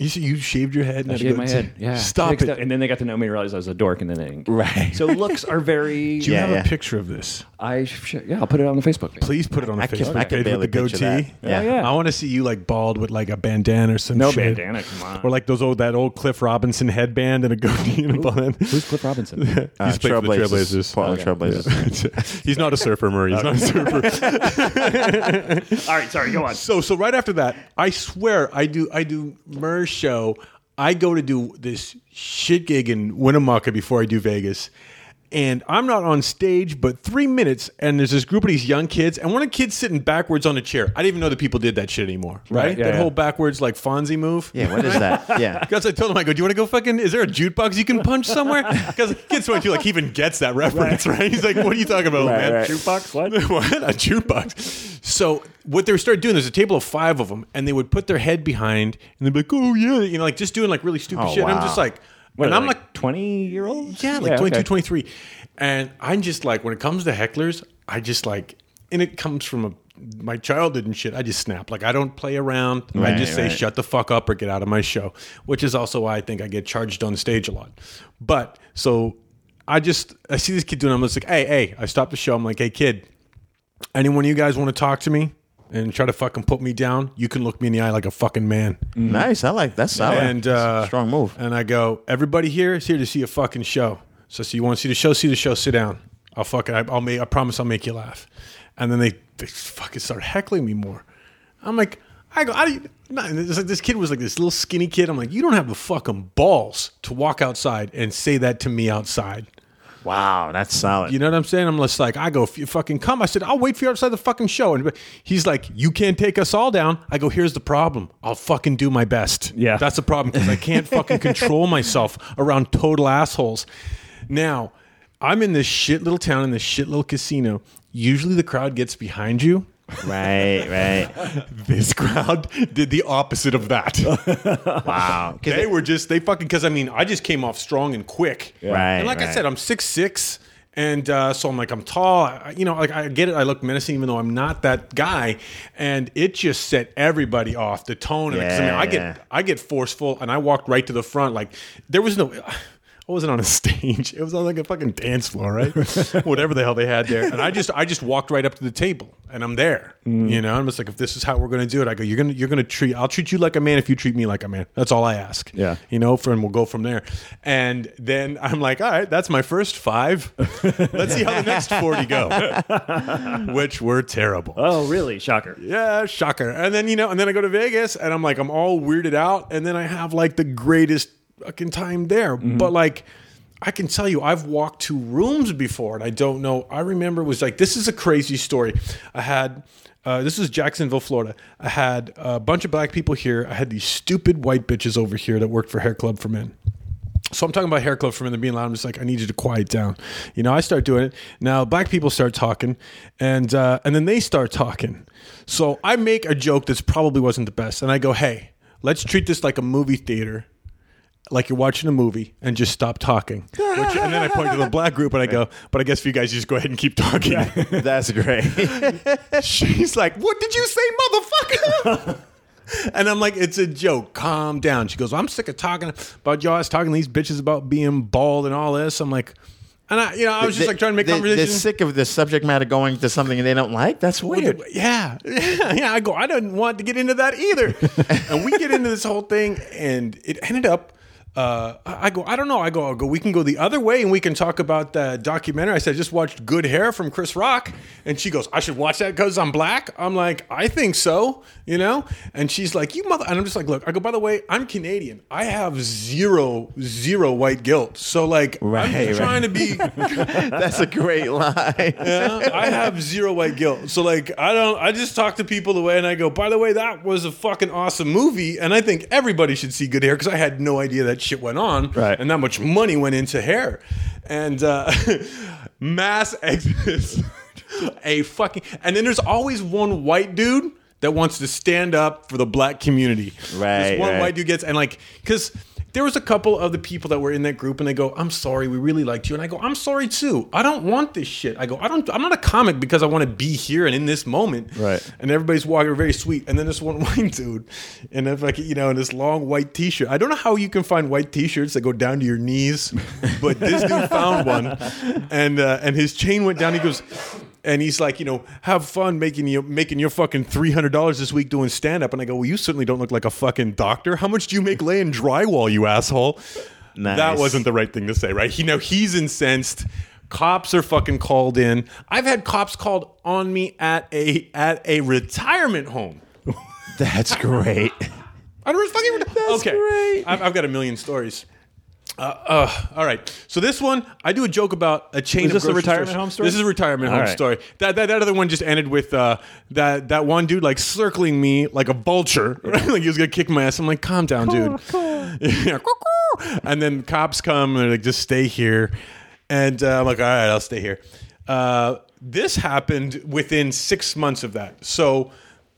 Speaker 2: You, you shaved your head. And
Speaker 1: I
Speaker 2: had
Speaker 1: shaved my head. Yeah.
Speaker 2: Stop
Speaker 1: Chicks
Speaker 2: it.
Speaker 1: dug- and then they got to know me and realized I was a dork, and then they didn't.
Speaker 4: Right.
Speaker 1: So looks are very. [laughs]
Speaker 2: Do you
Speaker 4: Yeah,
Speaker 2: have
Speaker 4: yeah.
Speaker 2: a picture of this?
Speaker 1: I sh- yeah, I'll put it on the Facebook page.
Speaker 2: Please put it on the
Speaker 4: I can-
Speaker 2: Facebook
Speaker 4: I can
Speaker 2: page
Speaker 4: barely
Speaker 2: with the goatee.
Speaker 4: that. Yeah.
Speaker 1: Yeah.
Speaker 2: I want to see you like bald with like a bandana or some
Speaker 1: No
Speaker 2: shit.
Speaker 1: bandana, come on.
Speaker 2: Or like those old that old Cliff Robinson headband and a goatee and a band.
Speaker 1: Who's Cliff Robinson? [laughs]
Speaker 2: He's
Speaker 4: Uh,
Speaker 2: played for the
Speaker 4: Trailblazers,
Speaker 2: Trailblazers.
Speaker 4: Portland Trailblazers. [laughs]
Speaker 2: He's not a surfer, Murray. He's not a surfer.
Speaker 1: All right, sorry, go on.
Speaker 2: So so right after that, I swear I do I do Murr's show. I go to do this shit gig in Winnemucca before I do Vegas. And I'm not on stage, but three minutes, and there's this group of these young kids, and one of the kids sitting backwards on a chair. I didn't even know that people did that shit anymore, right?
Speaker 1: Right, yeah,
Speaker 2: that
Speaker 1: yeah.
Speaker 2: whole backwards like Fonzie move.
Speaker 4: Yeah, what is that? [laughs] Yeah.
Speaker 2: Because I told him, I go, do you want to go fucking? Is there a jukebox you can punch somewhere? [laughs] Because kids went to like he even gets that reference, right? He's like, what are you talking about, man?
Speaker 4: right.
Speaker 1: Jukebox? What? [laughs]
Speaker 2: what? A jukebox. So what they started doing, there's a table of five of them, and they would put their head behind, and they'd be like, oh yeah, you know, like just doing like really stupid
Speaker 4: Oh,
Speaker 2: shit. And I'm
Speaker 4: wow.
Speaker 2: just like,
Speaker 1: What,
Speaker 2: and I'm like,
Speaker 1: 20 year olds?
Speaker 2: yeah, like 22,
Speaker 1: okay.
Speaker 2: 23. And I'm just like, when it comes to hecklers, I just like, and it comes from a, my childhood and shit. I just snap. Like, I don't play around. I
Speaker 4: Right,
Speaker 2: just say,
Speaker 4: right.
Speaker 2: shut the fuck up or get out of my show, which is also why I think I get charged on stage a lot. But so I just, I see this kid doing, it, I'm just like, hey, hey, I stopped the show. I'm like, hey, kid, anyone of you guys want to talk to me and try to fucking put me down? You can look me in the eye like a fucking man.
Speaker 4: Nice. I like that's solid.
Speaker 2: And uh,
Speaker 4: strong move.
Speaker 2: And I go, everybody here is here to see a fucking show. So, so you want to see the show? See the show. Sit down. I'll fucking. I, I'll make. I promise I'll make you laugh. And then they they fucking start heckling me more. I'm like, I go. I not, like this kid was like this little skinny kid. I'm like, you don't have the fucking balls to walk outside and say that to me outside.
Speaker 4: Wow, that's solid.
Speaker 2: You know what I'm saying? I'm just like, I go, if you fucking come, I said, I'll wait for you outside the fucking show. And he's like, you can't take us all down. I go, here's the problem. I'll fucking do my best.
Speaker 1: Yeah.
Speaker 2: That's the problem because I can't [laughs] fucking control myself around total assholes. Now, I'm in this shit little town in this shit little casino. Usually the crowd gets behind you.
Speaker 4: Right, right. [laughs]
Speaker 2: This crowd did the opposite of that. [laughs]
Speaker 4: Wow.
Speaker 2: they
Speaker 4: it-
Speaker 2: were just they fucking because I mean I just came off strong and quick.
Speaker 4: Right,
Speaker 2: And like I said, I'm six six, and uh, so I'm like I'm tall. I, you know, like I get it. I look menacing, even though I'm not that guy. And it just set everybody off the tone. 'cause I mean, I
Speaker 4: Yeah,
Speaker 2: get. I get forceful, and I walked right to the front. Like there was no. I wasn't on a [laughs] stage. It was on like a fucking dance floor, right? Whatever the hell they had there. And I just I just walked right up to the table and I'm there.
Speaker 4: Mm.
Speaker 2: You know, I'm just like, if this is how we're gonna do it, I go, you're gonna you're gonna treat I'll treat you like a man if you treat me like a man. That's all I ask.
Speaker 1: Yeah.
Speaker 2: You know, for and we'll go from there. And then I'm like, all right, that's my first five. Let's see how the next 40 go. [laughs] Which were terrible.
Speaker 1: Oh, really? Shocker.
Speaker 2: Yeah, shocker. And then you know, and then I go to Vegas and I'm like, I'm all weirded out, and then I have like the greatest fucking time there. But like, I can tell you, I've walked two rooms before, and I don't know. I remember it was like this is a crazy story. I had. Uh, this is Jacksonville, Florida. I had a bunch of black people here. I had these stupid white bitches over here that worked for Hair Club for Men. So I'm talking about hair club for men. They're being loud. I'm just like, I need you to quiet down. You know, I start doing it. Now black people start talking, and uh, and then they start talking. So I make a joke that's probably wasn't the best, and I go, Hey, let's treat this like a movie theater, like you're watching a movie, and just stop talking. Which, and then I point to the black group, and I go, But I guess if you guys just go ahead and keep talking.
Speaker 4: That's great. [laughs]
Speaker 2: She's like, "What did you say, motherfucker?" [laughs] and I'm like, "It's a joke. Calm down." She goes, "I'm sick of talking about y'all talking to these bitches about being bald and all this." I'm like, and I, you know, I was just like trying to make
Speaker 4: They-
Speaker 2: conversation.
Speaker 4: They're sick of the subject matter going to something they don't like. That's weird.
Speaker 2: Yeah, yeah, [laughs] yeah. I go, I didn't want to get into that either. and we get into this whole thing, and it ended up. Uh, I go, I don't know. I go, I go. We can go the other way, and we can talk about the documentary. I said, I just watched Good Hair from Chris Rock, and she goes, I should watch that because I'm black. I'm like, I think so, you know. And she's like, you mother. And I'm just like, look. I go, by the way, I'm Canadian. I have zero, zero white guilt. So like, I'm
Speaker 4: Right,
Speaker 2: just
Speaker 4: right.
Speaker 2: trying to be. [laughs]
Speaker 4: That's a great line. [laughs]
Speaker 2: Yeah, I have zero white guilt. So like I don't I just talk to people the way and I go, by the way, that was a fucking awesome movie and I think everybody should see good hair because I had no idea that shit went on.
Speaker 1: Right.
Speaker 2: And that much money went into hair. And uh [laughs] mass exodus. [laughs] a fucking and then there's always one white dude that wants to stand up for the black community.
Speaker 4: Right,
Speaker 2: This one
Speaker 4: right.
Speaker 2: white dude gets and like because there was a couple of the people that were in that group and they go i'm sorry we really liked you. And i go i'm sorry too. I don't want this shit. I go i don't i'm not a comic because i want to be here and in this moment.
Speaker 1: Right.
Speaker 2: and everybody's walking very sweet. And then this one [laughs] white dude and if I like you know in this long white t-shirt. I don't know how you can find white t-shirts that go down to your knees but this dude found one. And uh, and his chain went down. He goes and he's like, you know, have fun making you making your fucking three hundred dollars this week doing stand up. And I go, well, you certainly don't look like a fucking doctor. How much do you make laying drywall, you asshole?
Speaker 4: Nice.
Speaker 2: That wasn't the right thing to say, right? He now he's incensed. Cops are fucking called in. I've had cops called on me at a at a retirement home. [laughs]
Speaker 4: That's great. [laughs]
Speaker 2: I don't fucking.
Speaker 4: That's
Speaker 2: okay,
Speaker 4: great.
Speaker 2: I've, I've got a million stories. Uh, uh, all right. So this one, I do a joke about a chain
Speaker 1: Is
Speaker 2: of
Speaker 1: this a retirement
Speaker 2: stores.
Speaker 1: home story?
Speaker 2: This is a retirement
Speaker 1: All
Speaker 2: home
Speaker 1: right.
Speaker 2: story. That, that that other one just ended with uh, that that one dude like circling me like a vulture, right? [laughs] like he was gonna kick my ass. I'm like, calm down, dude. [laughs] [laughs] Yeah, and then cops come and they're like, just stay here. And uh, I'm like, all right, I'll stay here. Uh, this happened within six months of that. So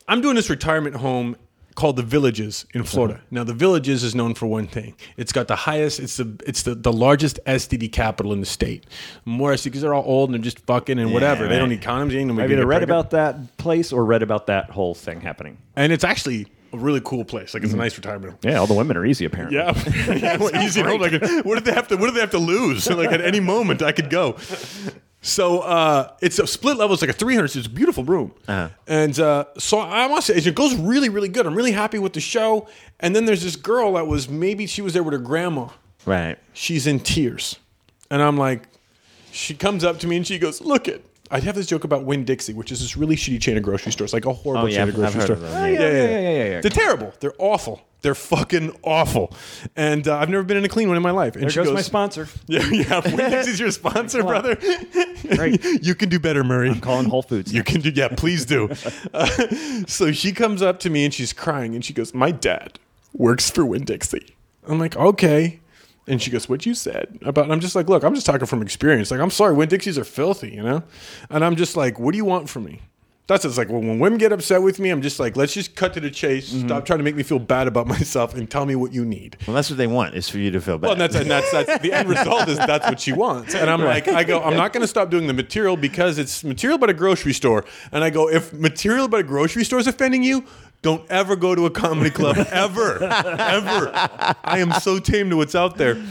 Speaker 2: I'm doing this retirement home called the Villages in uh-huh. Florida. Now the Villages is known for one thing. It's got the highest. It's the it's the, the largest STD capital in the state. More because they're all old and they're just fucking and whatever. They don't need condoms. They gonna
Speaker 1: I've either read
Speaker 2: pregnant.
Speaker 1: about that place or read about that whole thing happening.
Speaker 2: and it's actually a really cool place. Like it's a mm-hmm. nice retirement home.
Speaker 1: Yeah, all the women are easy apparently.
Speaker 2: Yeah, [laughs] yeah what, easy. Like, what do they have to? What do they have to lose? like at any moment, I could go. So uh, it's a split level. It's like a 300. So it's a beautiful room. And uh, so I must say, it goes really, really good. I'm really happy with the show. And then there's this girl that was maybe she was there with her grandma.
Speaker 4: Right.
Speaker 2: She's in tears, and I'm like, she comes up to me and she goes, "Look it." I have this joke about Winn Dixie, which is this really shitty chain of grocery stores, like a horrible
Speaker 4: Oh, yeah,
Speaker 2: chain of grocery
Speaker 4: heard
Speaker 2: store.
Speaker 4: of them, yeah.
Speaker 1: yeah, yeah, yeah, yeah, yeah.
Speaker 2: They're terrible. They're awful. They're fucking awful. And uh, I've never been in a clean one in my life. And
Speaker 1: There
Speaker 2: she
Speaker 1: goes,
Speaker 2: goes,
Speaker 1: my sponsor. [laughs]
Speaker 2: Yeah, yeah. [laughs] Winn Dixie's your sponsor, brother.
Speaker 1: Great. [laughs]
Speaker 2: you can do better, Murray.
Speaker 1: I'm calling Whole Foods.
Speaker 2: You can do, yeah, please do. Uh, so she comes up to me and she's crying and she goes, My dad works for Winn Dixie. I'm like, Okay. And she goes, What you said about, and I'm just like, Look, I'm just talking from experience. Like, I'm sorry, Winn Dixies are filthy, you know? And I'm just like, What do you want from me? That's it's like when, when women get upset with me, I'm just like, let's just cut to the chase.
Speaker 1: Mm-hmm.
Speaker 2: Stop trying to make me feel bad about [laughs] myself and tell me what you need.
Speaker 4: Well, that's what they want is for you to feel bad.
Speaker 2: Well, and that's and that's that's the end result is that's what she wants. And I'm like, I go, I'm not going to stop doing the material because it's material but a grocery store. And I go, if material but a grocery store is offending you, don't ever go to a comedy club [laughs] ever, ever. I am so tame to what's out there.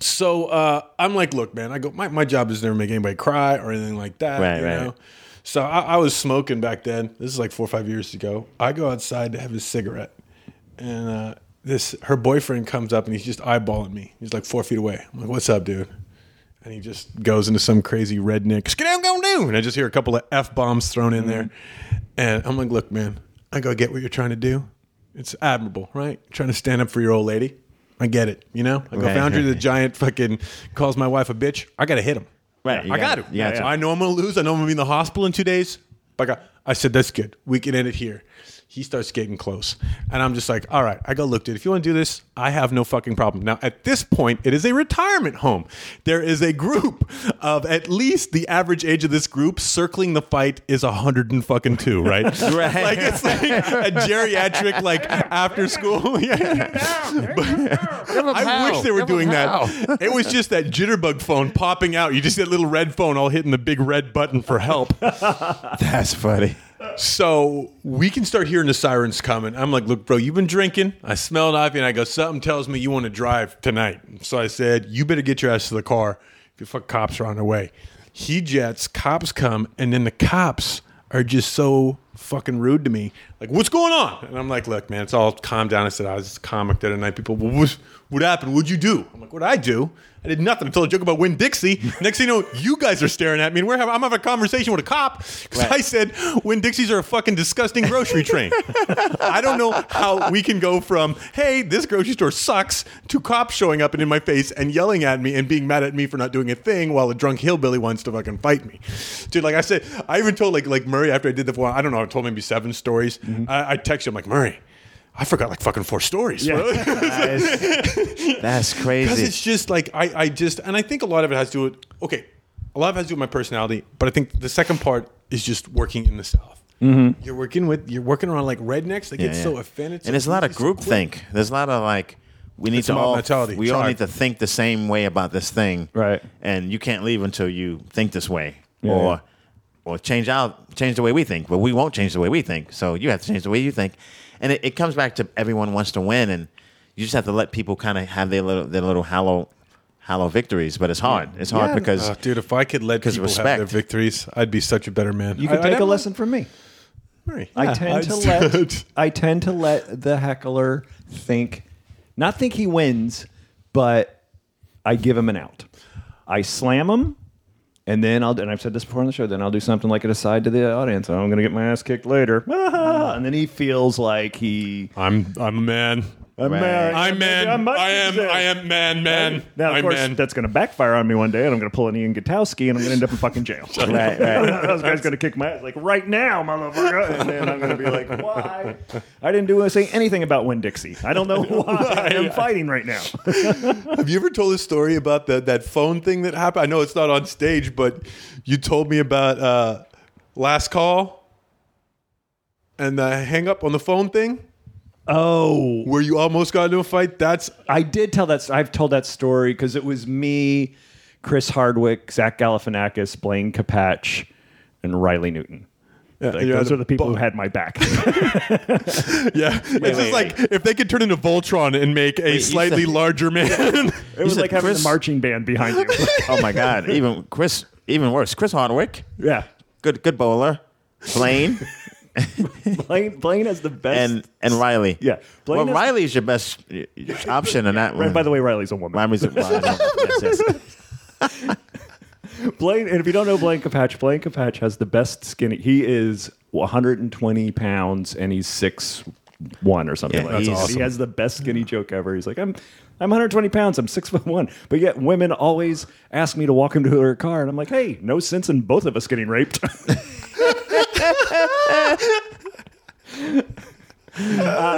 Speaker 2: So uh, I'm like, look, man, I go, my, my job is never make anybody cry or anything like that.
Speaker 4: Right,
Speaker 2: you
Speaker 4: right.
Speaker 2: know? So I, I was smoking back then. This is like four or five years ago. I go outside to have a cigarette, and uh, this her boyfriend comes up and he's just eyeballing me. He's like four feet away. I'm like, "What's up, dude?" And he just goes into some crazy redneck do, and I just hear a couple of f bombs thrown in there, and I'm like, "Look, man, I go get what you're trying to do. It's admirable, right? trying to stand up for your old lady. I get it. You know, I go
Speaker 4: Right,
Speaker 2: Foundry,
Speaker 4: right,
Speaker 2: the giant fucking calls my wife a bitch. I got to hit him.
Speaker 4: Right,
Speaker 2: I got
Speaker 4: gotta-
Speaker 2: to.
Speaker 4: you got to.
Speaker 2: I know I'm going to lose. I know I'm going to be in the hospital in two days. But I, got, I said, that's good. We can end it here. He starts getting close. And I'm just like, all right, I go, look, dude, if you want to do this, I have no fucking problem. Now, at this point, it is a retirement home. There is a group of at least the average age of this group circling the fight is 100 and fucking two, right? [laughs]
Speaker 4: Right.
Speaker 2: Like it's like a geriatric, like after school. [laughs] Yeah. I wish they were doing that. It was just that jitterbug phone popping out. You just see that little red phone all hitting the big red button for help. [laughs]
Speaker 4: that's funny.
Speaker 2: So we can start hearing the sirens coming. I'm like, look, bro, you've been drinking. I smelled ivy, and I go, something tells me you want to drive tonight. So I said, you better get your ass to the car. If you fuck cops are on their way. He jets, cops come, and then the cops are just so fucking rude to me. Like, what's going on? And I'm like, look, man, it's all calm down. I said, I was just a comic the other night. People, well, what, what happened? What'd you do? I'm like, what'd I do? I did nothing. I told a joke about Winn Dixie. [laughs] Next thing you know, you guys are staring at me, and we're having, I'm having a conversation with a cop because I said Winn Dixies are a fucking disgusting grocery train. I don't know how we can go from hey, this grocery store sucks to cops showing up and in my face and yelling at me and being mad at me for not doing a thing while a drunk hillbilly wants to fucking fight me. Dude, like I said, I even told like like Murray after I did the one, I don't know, I told maybe seven stories. I, I texted him like Murray. I forgot like fucking four stories. bro."
Speaker 4: That's
Speaker 2: Because [laughs]
Speaker 4: crazy.
Speaker 2: Because it's just like I, I just and I think a lot of it has to do with okay, a lot of it has to do with my personality, but I think the second part is just working in the South. Mm-hmm. You're working with you're working around like rednecks. They
Speaker 4: Yeah,
Speaker 2: get
Speaker 4: yeah.
Speaker 2: so offended. so
Speaker 4: and there's a lot of
Speaker 2: easy, so
Speaker 4: group think. There's a lot of like we need
Speaker 2: It's
Speaker 4: to all
Speaker 2: mentality,
Speaker 4: we all need to think the same way about this thing.
Speaker 1: Right.
Speaker 4: And you can't leave until you think this way.
Speaker 1: Yeah,
Speaker 4: or
Speaker 1: yeah.
Speaker 4: or change out change the way we think. But we won't change the way we think. So you have to change the way you think. And it, it comes back to everyone wants to win and you just have to let people kind of have their little their little hollow hollow victories. But it's hard. It's hard
Speaker 1: Yeah.
Speaker 4: because
Speaker 2: Oh, dude, if I could let people have their victories, I'd be such a better man.
Speaker 1: You could
Speaker 2: I-
Speaker 1: take
Speaker 2: I'd
Speaker 1: a lesson from me.
Speaker 2: Right.
Speaker 1: I
Speaker 2: Yeah,
Speaker 1: tend to [laughs] let I tend to let the heckler think, not think he wins, but I give him an out. I slam him, and then I'll and I've said this before on the show. Then I'll do something like an aside to the audience. I'm going to get my ass kicked later, [laughs] and then he feels like he.
Speaker 2: I'm I'm a man.
Speaker 1: I'm
Speaker 4: Right.
Speaker 1: man.
Speaker 2: I'm man.
Speaker 1: much
Speaker 2: I am
Speaker 1: to say.
Speaker 2: I am man man.
Speaker 1: Now, of
Speaker 2: I'm
Speaker 1: course,
Speaker 2: man.
Speaker 1: that's going to backfire on me one day, and I'm going to pull an Ian Gutoskie, and I'm going to end up in fucking jail. [laughs]
Speaker 4: Right, right. [laughs]
Speaker 1: Those guy's going to kick my ass like right now, motherfucker, and then I'm going to be like, why? I didn't do say anything about Winn Dixie. I don't know [laughs] why I'm fighting right now.
Speaker 2: Have you ever told a story about that that phone thing that happened? I know it's not on stage, but you told me about uh, last call and the hang up on the phone thing
Speaker 1: Oh,
Speaker 2: where you almost got into a fight. That's
Speaker 1: I did tell that. I've told that story because it was me, Chris Hardwick, Zach Galifianakis, Blaine Capatch, and Riley Newton. Like,
Speaker 2: you're
Speaker 1: those
Speaker 2: at
Speaker 1: are the people
Speaker 2: bar.
Speaker 1: who had my back. [laughs]
Speaker 2: yeah. it's just
Speaker 4: wait,
Speaker 2: like if they could turn into Voltron and make a
Speaker 4: you
Speaker 2: slightly
Speaker 4: said-
Speaker 2: larger man. [laughs]
Speaker 1: It was
Speaker 4: said
Speaker 1: like having
Speaker 4: Chris-
Speaker 1: the marching band behind you. [laughs]
Speaker 4: oh my God! Even Chris, even worse. Chris Hardwick,
Speaker 1: yeah.
Speaker 4: good good bowler. Blaine [laughs]
Speaker 1: Blaine, Blaine has the best.
Speaker 4: and and Riley.
Speaker 1: Yeah. Blaine
Speaker 4: well,
Speaker 1: has-
Speaker 4: Riley's your best uh, option in that one.
Speaker 1: right, by the way, Riley's a woman.
Speaker 4: Riley's a, [laughs] yes, yes. [laughs]
Speaker 1: Blaine, and if you don't know Blaine Capatch, Blaine Capatch has the best skinny. He is 120 pounds and he's six one or something
Speaker 4: Yeah,
Speaker 1: like that.
Speaker 4: that's awesome.
Speaker 1: He has the best skinny joke ever. He's like, I'm I'm 120 pounds. I'm six foot one. But yet women always ask me to walk into her car, and I'm like, hey, no sense in both of us getting raped. Uh,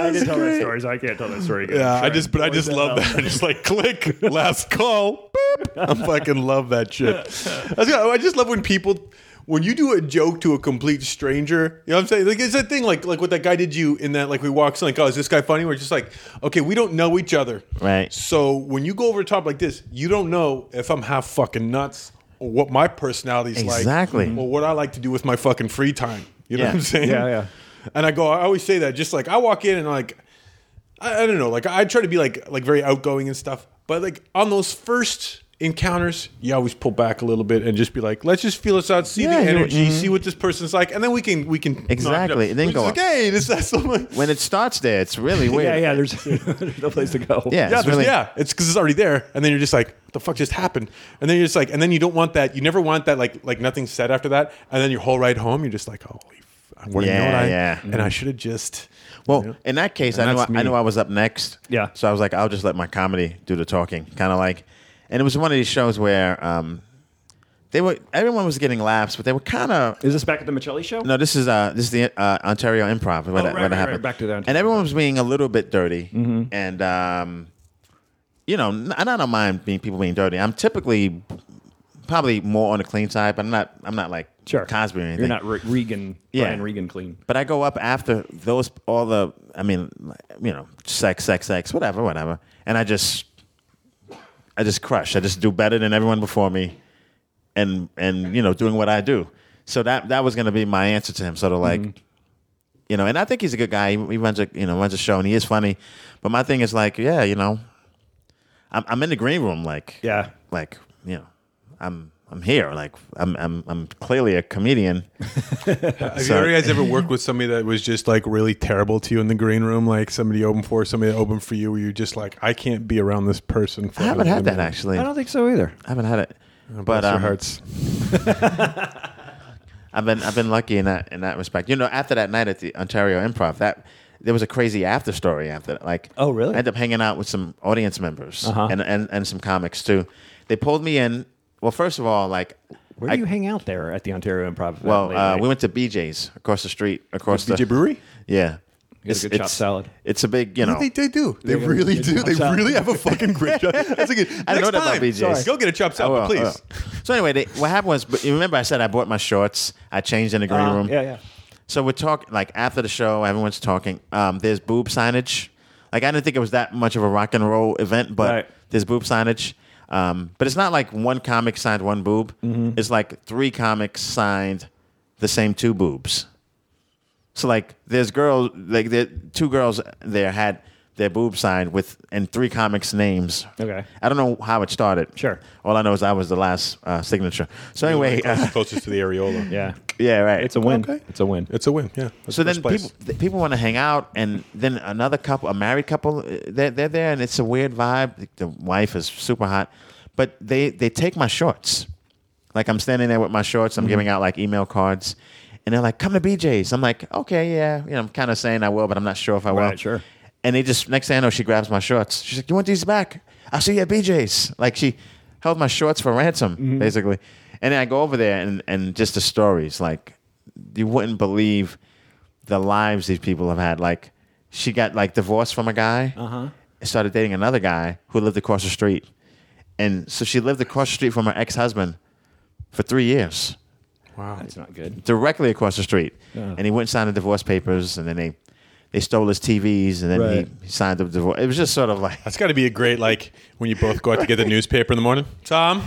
Speaker 1: I didn't tell that story, so I can't tell that story again.
Speaker 2: Yeah, I just, but I just love that. I [laughs] just like click, last call. Boop. I fucking love that shit. I was gonna- I just love when people, when you do a joke to a complete stranger. You know what I'm saying? Like it's that thing, like like what that guy did you in that. Like we walks in, like, oh, is this guy funny? We're just like, okay, we don't know each other,
Speaker 4: Right.
Speaker 2: So when you go over the top like this, you don't know if I'm half fucking nuts or what my personality's like,
Speaker 4: Exactly.
Speaker 2: or what I like to do with my fucking free time. You know
Speaker 4: Yeah.
Speaker 2: what I'm saying?
Speaker 1: Yeah, yeah.
Speaker 2: And I go, I always say that. Just like I walk in and like, I, I don't know, like I try to be like like very outgoing and stuff. But like on those first encounters, you always pull back a little bit and just be like, let's just feel us out, see
Speaker 4: Yeah,
Speaker 2: the
Speaker 4: you-
Speaker 2: energy,
Speaker 4: mhm.
Speaker 2: see what this person's like, and then we can we can
Speaker 4: Exactly. And then go
Speaker 2: just like, hey, this that's something.
Speaker 4: when it starts there, it's really [laughs] weird.
Speaker 1: Yeah, yeah. There's, there's [laughs] no place to go.
Speaker 4: Yeah,
Speaker 2: Yeah,
Speaker 4: it's really,
Speaker 2: yeah, it's because it's already there, and then you're just like, "What the fuck just happened?" And then you're just like, and then you don't want that. You never want that, like, like nothing said after that, and then your whole ride home, you're just like, "Holy, f- what
Speaker 4: Yeah,
Speaker 2: you know what I,
Speaker 4: yeah.
Speaker 2: and I should have just."
Speaker 4: Well,
Speaker 2: you know?
Speaker 4: in that case,
Speaker 2: And
Speaker 4: I know I. I knew I was up next.
Speaker 1: Yeah.
Speaker 4: So I was like, I'll just let my comedy do the talking, kind of like. And it was one of these shows where um, they were everyone was getting laughs, but they were kind of.
Speaker 1: Is this back at the Michelli show?
Speaker 4: No, this is uh, this is the uh, Ontario Improv. Where
Speaker 1: Oh, right,
Speaker 4: that
Speaker 1: right,
Speaker 4: happened.
Speaker 1: right, back to Ontario.
Speaker 4: And everyone was being a little bit dirty, and um, you know, I don't mind being people being dirty. I'm typically probably more on the clean side, but I'm not. I'm not like
Speaker 1: Sure.
Speaker 4: Cosby or anything.
Speaker 1: You're not Re- Regan,
Speaker 4: Yeah.
Speaker 1: Brian Regan clean.
Speaker 4: But I go up after those all the I mean, you know, sex, sex, sex, whatever, whatever. And I just I just crush. I just do better than everyone before me and and you know, doing what I do. So that that was gonna be my answer to him, sort of like mm-hmm. you know, and I think he's a good guy. He, he runs a you know runs a show, and he is funny. But my thing is like, yeah, you know, I'm, I'm in the green room, like,
Speaker 1: Yeah.
Speaker 4: like you know, I'm I'm here, like I'm I'm I'm clearly a comedian. [laughs]
Speaker 2: Have
Speaker 4: So-
Speaker 2: you guys ever worked with somebody that was just like really terrible to you in the green room? Like somebody open for somebody that opened for you, where you're just like, I can't be around this person. For
Speaker 4: I haven't had that actually.
Speaker 1: I don't think so either.
Speaker 4: I haven't had it.
Speaker 2: Bless
Speaker 4: But
Speaker 2: your
Speaker 4: um,
Speaker 2: hearts. [laughs]
Speaker 4: I've been I've been lucky in that in that respect. You know, after that night at the Ontario Improv, that there was a crazy after story after that. Like,
Speaker 1: Oh, really?
Speaker 4: I ended up hanging out with some audience members
Speaker 1: Uh-huh.
Speaker 4: and, and and some comics too. They pulled me in. Well, first of all, like,
Speaker 1: Where
Speaker 4: I-
Speaker 1: do you hang out there at the Ontario Improv?
Speaker 4: well, uh, we went to BJ's across the street, across the
Speaker 2: DJ Brewery?
Speaker 4: Yeah,
Speaker 1: Get a good chopped salad.
Speaker 4: It's a big, you know.
Speaker 2: they, they do. They
Speaker 1: get a
Speaker 2: really do. They
Speaker 1: salad.
Speaker 2: really have a fucking great [laughs] job. That's a good.
Speaker 4: I didn't know
Speaker 2: next
Speaker 4: that about BJ's.
Speaker 2: sorry, Go get a chop
Speaker 4: I
Speaker 2: salad,
Speaker 4: will,
Speaker 2: please.
Speaker 4: I will. So anyway, they, what happened was, but you remember I said I bought my shorts. I changed in the green
Speaker 1: Uh,
Speaker 4: room.
Speaker 1: Yeah, yeah.
Speaker 4: So we're talking like after the show, everyone's talking. Um, there's boob signage. Like I didn't think it was that much of a rock and roll event, but
Speaker 1: Right.
Speaker 4: there's boob signage. Um, but it's not like one comic signed one boob.
Speaker 1: Mm-hmm.
Speaker 4: It's like three comics signed the same two boobs. So like there's girls like there two girls there had their boob signed with and three comics names.
Speaker 1: Okay.
Speaker 4: I don't know how it started.
Speaker 1: Sure.
Speaker 4: All I know is I was the last uh, signature. So anyway,
Speaker 2: Closest,
Speaker 4: uh,
Speaker 2: closest to the areola. [laughs]
Speaker 1: Yeah.
Speaker 4: yeah, right.
Speaker 1: It's a win.
Speaker 2: Okay.
Speaker 1: It's a win.
Speaker 2: It's a win. Yeah. That's
Speaker 4: So
Speaker 2: the
Speaker 4: then
Speaker 2: place.
Speaker 4: people th- people want to hang out, and then another couple, a married couple, uh, they're, they're there, and it's a weird vibe. The- The wife is super hot, but they they take my shorts, Like I'm standing there with my shorts. I'm
Speaker 1: Mm-hmm.
Speaker 4: giving out like email cards, and they're like, "Come to BJ's." I'm like, "Okay, yeah." You know, I'm kind of saying I will, but I'm not sure if I will.
Speaker 1: Right, sure.
Speaker 4: And they just next thing I know, she grabs my shorts. She's like, "You want these back? I'll see you at BJ's." Like she held my shorts for ransom,
Speaker 1: Mm-hmm.
Speaker 4: basically. And then I go over there, and and just the stories, like you wouldn't believe the lives these people have had. Like she got like divorced from a guy, uh-huh. started dating another guy who lived across the street, and so she lived across the street from her ex husband for three years,
Speaker 2: Wow.
Speaker 1: That's not good.
Speaker 4: directly across the street.
Speaker 1: Yeah.
Speaker 4: And he went and signed the divorce papers, and then they they stole his TVs, and then
Speaker 1: Right.
Speaker 4: he, he signed the divorce. It was just sort of like,
Speaker 2: That's got to be a great like when you both go out to get the [laughs] newspaper in the morning. Tom,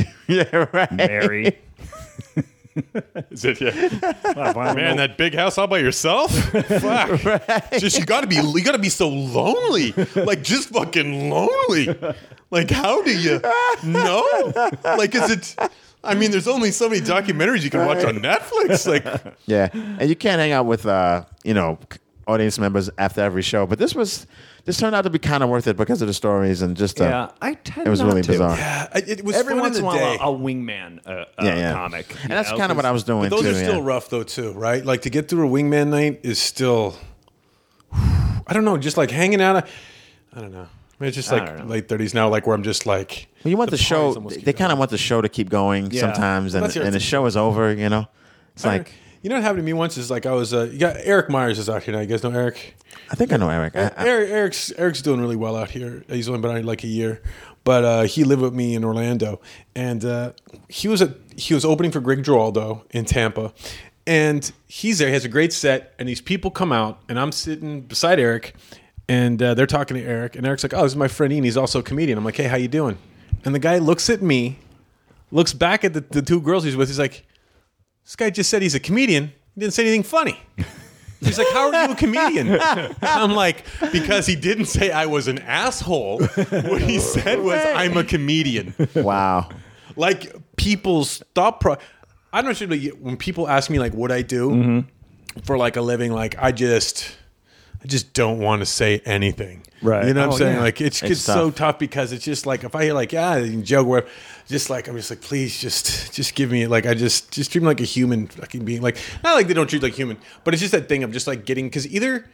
Speaker 2: [laughs]
Speaker 4: yeah, right.
Speaker 1: Mary. [laughs]
Speaker 2: is it? Yeah. Man, that big house all by yourself? Fuck. Just you got to be you got to be so lonely. Like just fucking lonely. Like how do you know? Like is it I mean there's only so many documentaries you can watch on Netflix. Like
Speaker 4: Yeah, and you can't hang out with uh, you know audience members after every show. But this was this turned out to be kind of worth it because of the stories and just uh,
Speaker 1: Yeah, I tend
Speaker 4: it was
Speaker 1: not
Speaker 4: really
Speaker 1: to.
Speaker 4: bizarre.
Speaker 2: yeah, it was
Speaker 1: Every once in
Speaker 2: in
Speaker 1: a while, a, a wingman uh, uh,
Speaker 4: Yeah, yeah.
Speaker 1: comic,
Speaker 4: and that's kind of what I was doing
Speaker 2: But those
Speaker 4: too.
Speaker 2: are still
Speaker 4: yeah.
Speaker 2: rough though too, right? Like to get through a wingman night is still I don't know, just like hanging out I don't know. It's just like late thirties now, like where I'm just like
Speaker 4: Well, you want the,
Speaker 2: party's
Speaker 4: show. They kind of want the show to keep going
Speaker 1: Yeah.
Speaker 4: sometimes, and,
Speaker 2: That's
Speaker 4: and the show is over. You know, it's like
Speaker 2: you know what happened to me once is like I was uh, you got Eric Myers is out here now. You guys know Eric?
Speaker 4: I think I know Eric. I, I,
Speaker 2: Eric Eric's Eric's doing really well out here. He's only been out here like a year, but uh, he lived with me in Orlando, and uh, he was at he was opening for Greg Giraldo in Tampa, and he's there. He has a great set, and these people come out, and I'm sitting beside Eric, and uh, they're talking to Eric, and Eric's like, "Oh, this is my friend Ian. He's also a comedian." I'm like, "Hey, how you doing?" And the guy looks at me, looks back at the, the two girls he's with. He's like, "This guy just said he's a comedian. He didn't say anything funny." He's like, "How are you a comedian?" [laughs] I'm like, "Because he didn't say I was an asshole. What he said was I'm a comedian."
Speaker 4: wow.
Speaker 2: Like people's thought pro. I don't know. When people ask me like what I do
Speaker 1: Mm-hmm.
Speaker 2: for like a living, like I just, I just don't want to say anything.
Speaker 1: Right.
Speaker 2: You know what
Speaker 1: Oh,
Speaker 2: I'm saying?
Speaker 1: yeah.
Speaker 2: Like it's,
Speaker 4: It's
Speaker 2: so
Speaker 4: tough.
Speaker 2: because it's just like if I hear like yeah, you can joke whatever, just like I'm just like please just just give me like I just just treat me like a human fucking being like not like they don't treat like human, but it's just that thing of just like getting because either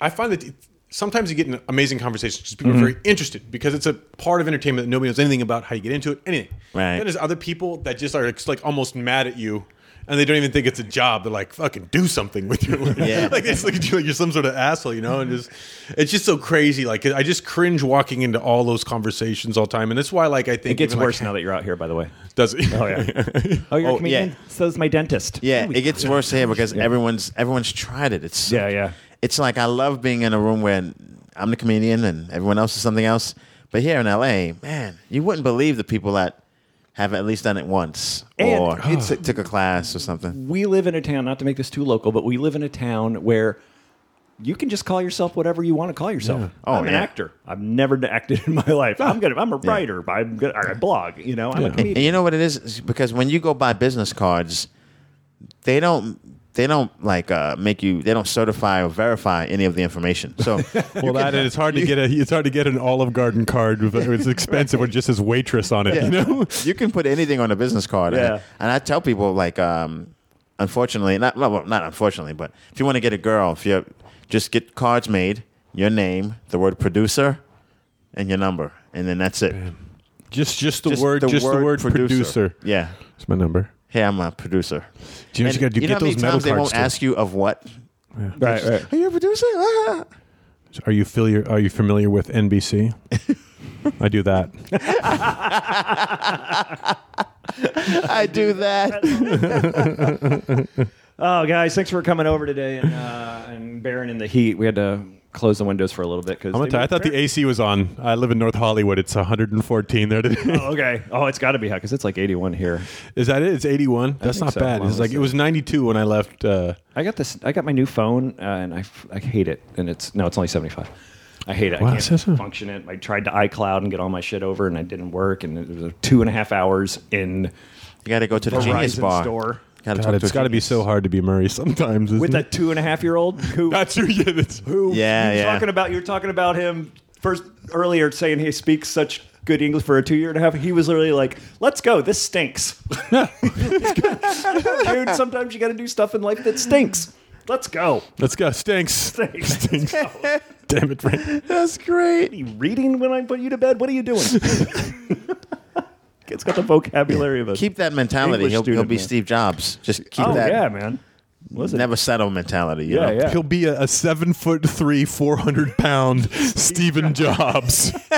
Speaker 2: I find that. it- Sometimes you get an amazing conversation because people
Speaker 4: Mm-hmm.
Speaker 2: are very interested because it's a part of entertainment that nobody knows anything about how you get into it, anything.
Speaker 4: Right.
Speaker 2: Then there's other people that just are like almost mad at you and they don't even think it's a job. They're like, fucking do something with your life.
Speaker 4: Yeah. [laughs]
Speaker 2: like you like you're some sort of asshole, you know? And just it's just so crazy. Like I just cringe walking into all those conversations all the time. And that's why like I think
Speaker 1: It gets
Speaker 2: even, like,
Speaker 1: worse now that you're out here. By the way.
Speaker 2: does it?
Speaker 1: Oh yeah. [laughs] Oh, you're
Speaker 4: Oh,
Speaker 1: a comedian.
Speaker 4: yeah.
Speaker 1: So's my dentist.
Speaker 4: Yeah, it gets worse here because everyone's everyone's tried it. It's
Speaker 1: Yeah, yeah.
Speaker 4: It's like I love being in a room where I'm the comedian and everyone else is something else. But here in LA, man, you wouldn't believe the people that have at least done it once
Speaker 1: And-
Speaker 4: or t- took a class or something.
Speaker 1: we live in a town. Not to make this too local, but we live in a town where. You can just call yourself whatever you want to call yourself.
Speaker 4: Oh,
Speaker 1: I'm an
Speaker 4: yeah.
Speaker 1: actor. I've never acted in my life. I'm good. I'm a writer. I'm good. I blog. You know, I'm a
Speaker 4: And,
Speaker 1: comedian.
Speaker 4: and you know what it is? It's because when you go buy business cards, they don't they don't like uh, make you they don't certify or verify any of the information. So [laughs]
Speaker 2: Well, that and it's hard to [laughs] get a it's hard to get an Olive Garden card. With, it's expensive when it just says waitress on it. You know.
Speaker 4: you can put anything on a business card.
Speaker 1: Yeah.
Speaker 4: And, and I tell people like, um, unfortunately, not well, not unfortunately, but if you want to get a girl, if you just get cards made, your name, the word producer, and your number, and then that's it.
Speaker 2: Just just the
Speaker 4: Just
Speaker 2: word just the word producer.
Speaker 4: Yeah.
Speaker 2: it's my number.
Speaker 4: Hey, I'm a producer.
Speaker 2: Do you know what you got to do?
Speaker 4: you know
Speaker 2: Get
Speaker 4: how many
Speaker 2: those metal
Speaker 4: times they
Speaker 2: cards.
Speaker 4: won't
Speaker 2: too.
Speaker 4: ask you of what?
Speaker 1: right, right.
Speaker 4: Are you a producer? [laughs] Ah.
Speaker 2: Are you familiar? Are you familiar with NBC? [laughs] I do that.
Speaker 4: I do that. [laughs]
Speaker 1: Oh, guys, thanks for coming over today and uh, and bearing in the heat. We had to close the windows for a little bit because
Speaker 2: I'm gonna tell you, I thought the AC was on. I live in North Hollywood. It's 114 there today.
Speaker 1: Oh, okay. Oh, it's got to be hot because it's like 81 here.
Speaker 2: Is that it? It's 81. That's not
Speaker 1: so.
Speaker 2: bad.
Speaker 1: Well,
Speaker 2: It's like it was 92 when I left. Uh,
Speaker 1: I got this. I got my new phone uh, and I hate it. And it's no, it's only 75. I hate it.
Speaker 2: Wow,
Speaker 1: I can't
Speaker 2: so- so-
Speaker 1: function it. I tried to iCloud and get all my shit over, and it didn't work. And it was two and a half hours in
Speaker 4: You got to go to the Genius
Speaker 1: Verizon
Speaker 4: Bar.
Speaker 1: store
Speaker 4: Gotta
Speaker 2: God,
Speaker 4: talk
Speaker 2: it's
Speaker 4: a
Speaker 2: got to be
Speaker 4: genius.
Speaker 2: so hard to be Murray sometimes. Isn't
Speaker 1: with
Speaker 2: it?
Speaker 1: a two and a half year old who [laughs]
Speaker 2: That's who. Yeah, that's,
Speaker 1: who
Speaker 4: Yeah,
Speaker 1: you were
Speaker 4: yeah.
Speaker 1: talking about. You were talking about him first earlier saying he speaks such good English for a two year and a half. He was literally like, "Let's go. This stinks." [laughs] Dude, sometimes you got to do stuff in life that stinks. Let's go.
Speaker 2: Let's go. Stinks. [laughs]
Speaker 1: Stinks. Stinks.
Speaker 2: Damn it, Frank.
Speaker 4: That's great.
Speaker 1: Are you reading when I put you to bed? What are you doing? It's got the vocabulary of a
Speaker 4: Keep that mentality.
Speaker 1: English
Speaker 4: He'll, he'll be
Speaker 1: man.
Speaker 4: Steve Jobs. Just keep that.
Speaker 1: oh
Speaker 4: that.
Speaker 1: yeah, man. Was it?
Speaker 4: Never settle mentality. You
Speaker 1: Yeah,
Speaker 4: know?
Speaker 1: yeah.
Speaker 2: He'll be a, a seven foot three, four hundred pound [laughs] Stephen Jobs. [laughs]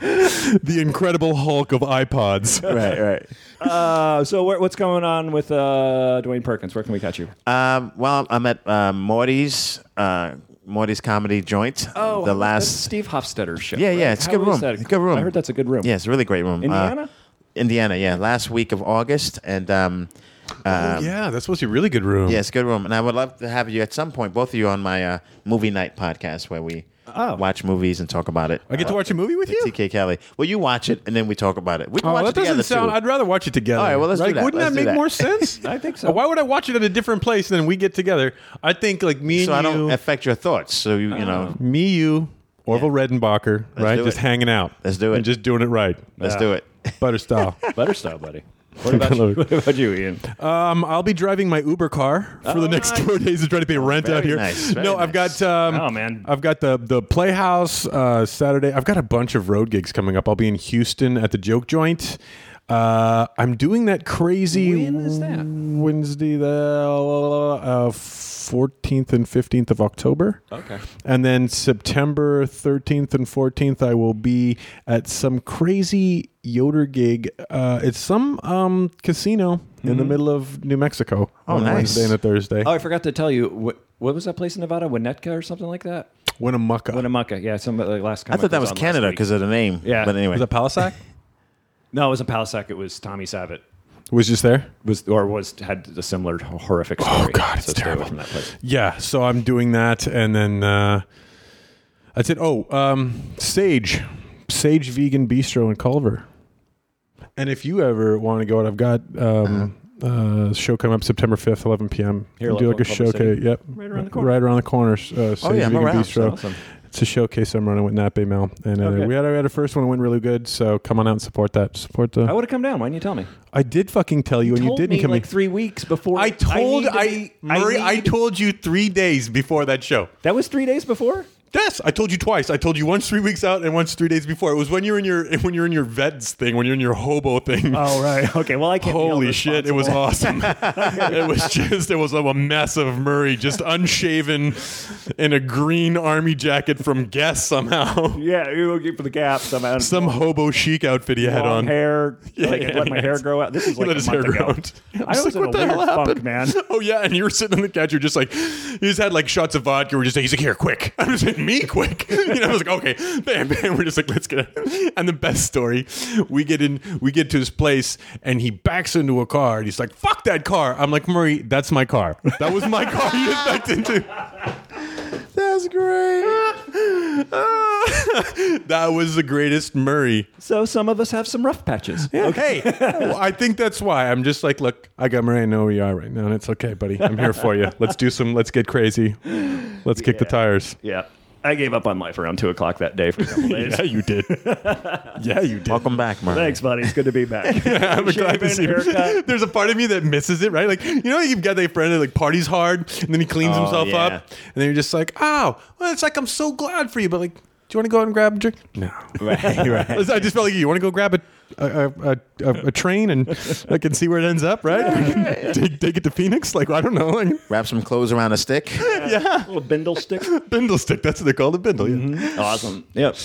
Speaker 2: the Incredible Hulk of iPods. [laughs]
Speaker 4: Right, right.
Speaker 1: Uh, so where, what's going on with uh, Dwayne Perkins? Where can we catch you?
Speaker 4: Um, well, I'm at uh, Morty's uh, Morty's comedy joint.
Speaker 1: Oh,
Speaker 4: the
Speaker 1: that's
Speaker 4: last.
Speaker 1: Steve Hofstetter show.
Speaker 4: Yeah, yeah, it's a good room.
Speaker 1: that?
Speaker 4: Good room.
Speaker 1: I heard that's a good room.
Speaker 4: Yeah, it's a really great room. Uh,
Speaker 1: Indiana?
Speaker 4: Indiana, yeah. Last week of August, and um,
Speaker 2: Oh, yeah, that's supposed to be a really good room.
Speaker 4: yeah, it's a good room. And I would love to have you at some point, both of you, on my uh, movie night podcast where we
Speaker 1: Oh.
Speaker 4: watch movies and talk about it.
Speaker 2: I get to watch a movie with
Speaker 4: With
Speaker 2: you?
Speaker 4: TK Kelly. Well, you watch it and then we talk about it. We can
Speaker 2: Oh,
Speaker 4: watch
Speaker 2: that
Speaker 4: it together
Speaker 2: doesn't sound.
Speaker 4: too.
Speaker 2: I'd rather watch it together.
Speaker 4: All right, well, let's do
Speaker 2: Right?
Speaker 4: that.
Speaker 2: Wouldn't
Speaker 4: Let's
Speaker 2: that
Speaker 4: do
Speaker 2: make
Speaker 4: that.
Speaker 2: more sense? [laughs]
Speaker 1: I think so.
Speaker 2: Why would I watch it at a different place than we get together? I think like me
Speaker 4: so I
Speaker 2: and
Speaker 4: don't affect your thoughts. So you, you know, uh,
Speaker 2: me, you, Orville Redenbacher, right?
Speaker 4: do
Speaker 2: Just
Speaker 4: it.
Speaker 2: hanging out.
Speaker 4: Let's do it.
Speaker 2: And just doing it right.
Speaker 4: let's do it.
Speaker 2: Butter style. [laughs]
Speaker 1: Better style, buddy. What about [laughs] you? What about you, Ian?
Speaker 2: Um, I'll be driving my Uber car for the next
Speaker 1: nice.
Speaker 2: four days to try to pay rent
Speaker 4: very
Speaker 2: out here.
Speaker 4: nice,
Speaker 2: no, I've got. Um,
Speaker 1: Oh, man.
Speaker 2: I've got the the Playhouse uh, Saturday. I've got a bunch of road gigs coming up. I'll be in Houston at the Joke Joint. Uh, I'm doing that crazy
Speaker 1: When is that?
Speaker 2: Wednesday, the uh, 14th and 15th of October.
Speaker 1: Okay.
Speaker 2: And then September 13th and 14th, I will be at some crazy Yoder gig. Uh, it's some um, casino in the middle of New Mexico
Speaker 4: Oh,
Speaker 2: on
Speaker 4: nice.
Speaker 2: Wednesday and a Thursday.
Speaker 1: Oh, I forgot to tell you. What, what was that place in Nevada? Winnetka or something like that?
Speaker 2: Winnemucca.
Speaker 1: Winnemucca. Yeah, some like last.
Speaker 4: I thought that was
Speaker 1: on
Speaker 4: Canada because of the name.
Speaker 1: Yeah.
Speaker 4: But anyway,
Speaker 2: Was that Palisac? [laughs] [laughs]
Speaker 1: No, it wasn't Palisac. It was Tommy Savitt.
Speaker 2: was just there?
Speaker 1: Was or was had a similar horrific story.
Speaker 2: Oh, God, it's
Speaker 1: so
Speaker 2: terrible.
Speaker 1: from that place.
Speaker 2: Yeah, so I'm doing that, and then uh, that's it. Oh, um, Sage, Sage Vegan Bistro in Culver. And if you ever want to go out, I've got um, uh, show coming up September 5th, 11 p.m.
Speaker 1: Here,
Speaker 2: do like a
Speaker 1: local City.
Speaker 2: showcase. Yep,
Speaker 1: Right around the corner.
Speaker 2: Right around the corner. Uh,
Speaker 4: Oh, yeah, I'm around.
Speaker 2: Bistro.
Speaker 1: Awesome.
Speaker 2: It's a showcase I'm running with Nat Bay Mel, and uh,
Speaker 1: Okay.
Speaker 2: we had we had a first one that went really good. So come on out and support that. Support the.
Speaker 1: I would have come down. Why didn't you tell me?
Speaker 2: I did fucking tell you, and you didn't
Speaker 1: me
Speaker 2: come.
Speaker 1: like
Speaker 2: in.
Speaker 1: three weeks before.
Speaker 2: I told
Speaker 1: need to
Speaker 2: I,
Speaker 1: be-
Speaker 2: Murray. I,
Speaker 1: need-
Speaker 2: told you three days before that show.
Speaker 1: that was three days before.
Speaker 2: Yes, I told you twice. I told you once three weeks out and once three days before. It was when you're in your when you're in your vets thing, when you're in your hobo thing.
Speaker 1: Oh right. [laughs] Okay. Well, I can't.
Speaker 2: Holy shit! It was awesome. [laughs] it was just it was a mess of Murray, just unshaven, in a green army jacket from Guess somehow. [laughs]
Speaker 1: Yeah, you were for the gap somehow.
Speaker 2: Some hobo chic outfit he had on.
Speaker 1: hair.
Speaker 2: Yeah,
Speaker 1: like,
Speaker 2: yeah,
Speaker 1: let my hair grow out. This is like
Speaker 2: let
Speaker 1: a
Speaker 2: his hair
Speaker 1: ago.
Speaker 2: grow out.
Speaker 1: I
Speaker 2: was
Speaker 1: was
Speaker 2: like, what
Speaker 1: a
Speaker 2: the hell
Speaker 1: funk, man.
Speaker 2: Oh yeah, and you were sitting on the couch. You're just like, you just had like shots of vodka. We're just like, he's like, here, quick. I was like, me, quick. [laughs] You know, I was like, okay, bam, bam. We're just like, let's get it. And the best story, we get in, we get to his place, and he backs into a car, and he's like, fuck that car. I'm like, Murray, that's my car. That was my car. You just backed into.
Speaker 4: that's great. [laughs]
Speaker 2: that was the greatest Murray.
Speaker 1: So some of us have some rough patches.
Speaker 2: Okay. well, I think that's why. I'm just like, look, I got Murray. I know where you are right now, and it's okay, buddy. I'm here for you. Let's do some. Let's get crazy. Let's kick the tires.
Speaker 1: Yeah. I gave up on life around two o'clock that day for a couple [laughs] days.
Speaker 2: Yeah, you did. [laughs] yeah, you did.
Speaker 4: Welcome back, Mark.
Speaker 1: Thanks, buddy. It's good to be back. [laughs]
Speaker 2: yeah, I'm glad to
Speaker 1: Shaven,
Speaker 2: see you.
Speaker 1: haircut.
Speaker 2: There's a part of me that misses it, right? Like, you know, you've got that friend that like parties hard and then he cleans
Speaker 4: Oh,
Speaker 2: himself
Speaker 4: yeah.
Speaker 2: up, and then you're just like, oh, well, it's like I'm so glad for you, but like, do you want to go out and grab a drink? No.
Speaker 4: Right, right.
Speaker 2: I just felt like you want to go grab a a, a, a, a train and [laughs] I can see where it ends up, right? take, take it to Phoenix, like I don't know, like
Speaker 4: Wrap some clothes around a stick. [laughs]
Speaker 1: yeah. little bindle stick. [laughs]
Speaker 2: bindle stick. That's what they call it, bindle. Yeah. Mm-hmm.
Speaker 1: Awesome. Yep.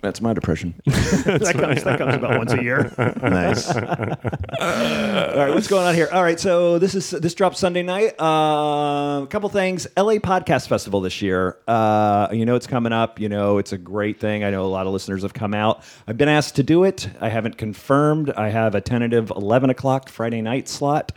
Speaker 1: That's my depression. [laughs] that, comes, that comes about once a year. [laughs]
Speaker 4: nice. [laughs]
Speaker 1: All right, what's going on here? All right, so this is this drops Sunday night. Uh, a couple things. LA Podcast Festival this year. Uh, you know it's coming up. You know it's a great thing. I know a lot of listeners have come out. I've been asked to do it. I haven't confirmed. I have a tentative eleven o'clock Friday night slot.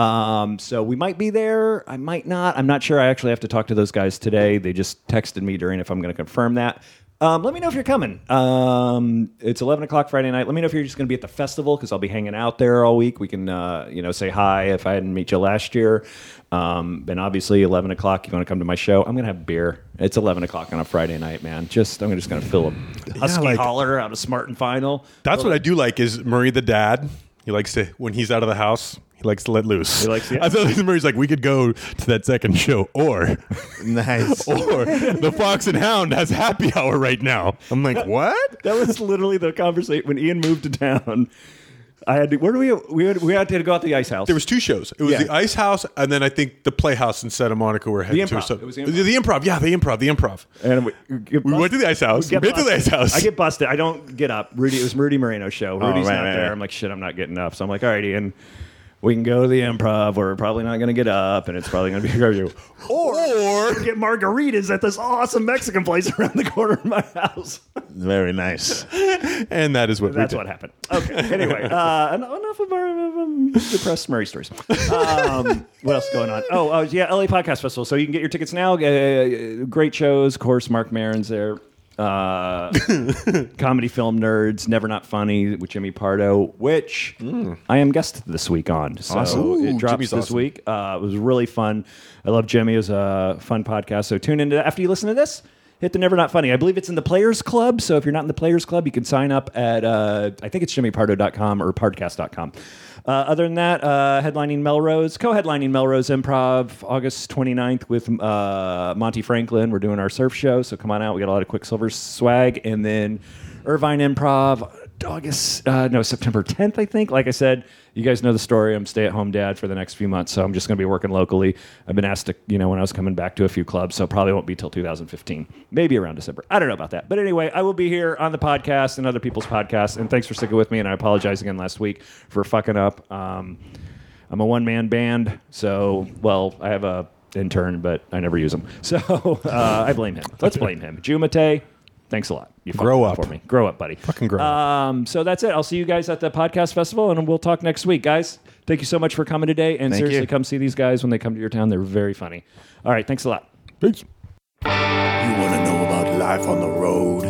Speaker 1: Um, so we might be there. I might not. I'm not sure. I actually have to talk to those guys today. They just texted me during if I'm going to confirm that. Um, let me know if you're coming. Um, it's 11 o'clock Friday night. Let me know if you're just going to be at the festival because I'll be hanging out there all week. We can, uh, you know, say hi if I didn't meet you last year. Um, and obviously, 11 o'clock, you want to come to my show. I'm going to have beer. It's 11 o'clock on a Friday night, man. Just I'm just going to fill a husky
Speaker 2: like-
Speaker 1: holler out of Smart and Final.
Speaker 2: That's what I do like is Murray the dad. He likes to when he's out of the house. He likes to let loose.
Speaker 1: He likes- yeah.
Speaker 2: I thought Murray's like we could go to that second show, or
Speaker 4: Nice. [laughs]
Speaker 2: or the Fox and Hound has happy hour right now. I'm like, what?
Speaker 1: That was literally the conversation when Ian moved to town. I had to, where do we we had, we had to go out to the ice house.
Speaker 2: There was two shows. It was
Speaker 1: Yeah.
Speaker 2: the Ice House, and then I think the Playhouse in Santa Monica were heading to.
Speaker 1: Improv.
Speaker 2: So
Speaker 1: It was the
Speaker 2: the,
Speaker 1: Improv.
Speaker 2: improv. Yeah, the improv. The improv.
Speaker 1: and we, get
Speaker 2: We went to the ice house.
Speaker 1: get
Speaker 2: Been to the
Speaker 1: busted.
Speaker 2: ice house.
Speaker 1: I get busted. I don't get up. Rudy, it was Rudy Moreno's show. Oh, Rudy's
Speaker 4: right,
Speaker 1: not
Speaker 4: right,
Speaker 1: there.
Speaker 4: right.
Speaker 1: I'm like, shit, I'm not getting up. So I'm like, all right, Ian, we can go to the improv. where We're probably not going to get up, and it's probably going to be [laughs] you. Or, or get margaritas at this awesome Mexican place [laughs] around the corner of my house.
Speaker 4: Very nice. [laughs]
Speaker 2: and that is what
Speaker 1: That's what happened. Okay. Anyway, uh, enough of our um, depressed Murray stories. Um, what else is going on? Oh, oh, yeah, LA Podcast Festival. So you can get your tickets now. Uh, great shows. Of course, Mark Maron's there. Uh, [laughs] comedy film nerds, never not funny with Jimmy Pardo, which I am guest this week on. So
Speaker 2: Awesome. Ooh,
Speaker 1: it drops
Speaker 2: Jimmy's
Speaker 1: this
Speaker 2: awesome.
Speaker 1: week. Uh, it was really fun. I love Jimmy. It was a fun podcast. So tune into after you listen to this. Hit the Never Not Funny. I believe it's in the Players Club. So if you're not in the Players Club, you can sign up at, uh, I think it's jimmypardo.com or podcast.com. Uh, other than that, uh, headlining Melrose, co headlining Melrose Improv August 29th with uh, Monty Franklin. We're doing our surf show. So come on out. We got a lot of Quiksilver swag. And then Irvine Improv August, uh, no, September 10th, I think. Like I said, you guys know the story. I'm stay at home dad for the next few months, so I'm just going to be working locally. I've been asked to, you know, when I was coming back to a few clubs, so probably won't be till 2015, maybe around December. I don't know about that. But anyway, I will be here on the podcast and other people's podcasts, and thanks for sticking with me. And I apologize again last week for fucking up. Um, I'm a one man band, so, well, I have a intern, but I never use him. [laughs] So uh, I blame him. Let's blame him. Jumate, thanks a lot. You
Speaker 2: Grow
Speaker 1: up
Speaker 2: up.
Speaker 1: for me. Grow up, buddy.
Speaker 2: Fucking grow up.
Speaker 1: Um, so that's it. I'll see you guys at the podcast festival, and we'll talk next week, guys. Thank you so much for coming today, and
Speaker 4: Thank
Speaker 1: seriously,
Speaker 4: you.
Speaker 1: come see these guys when they come to your town. They're very funny. All right, thanks a lot.
Speaker 2: Peace.
Speaker 3: You want to know about life on the road?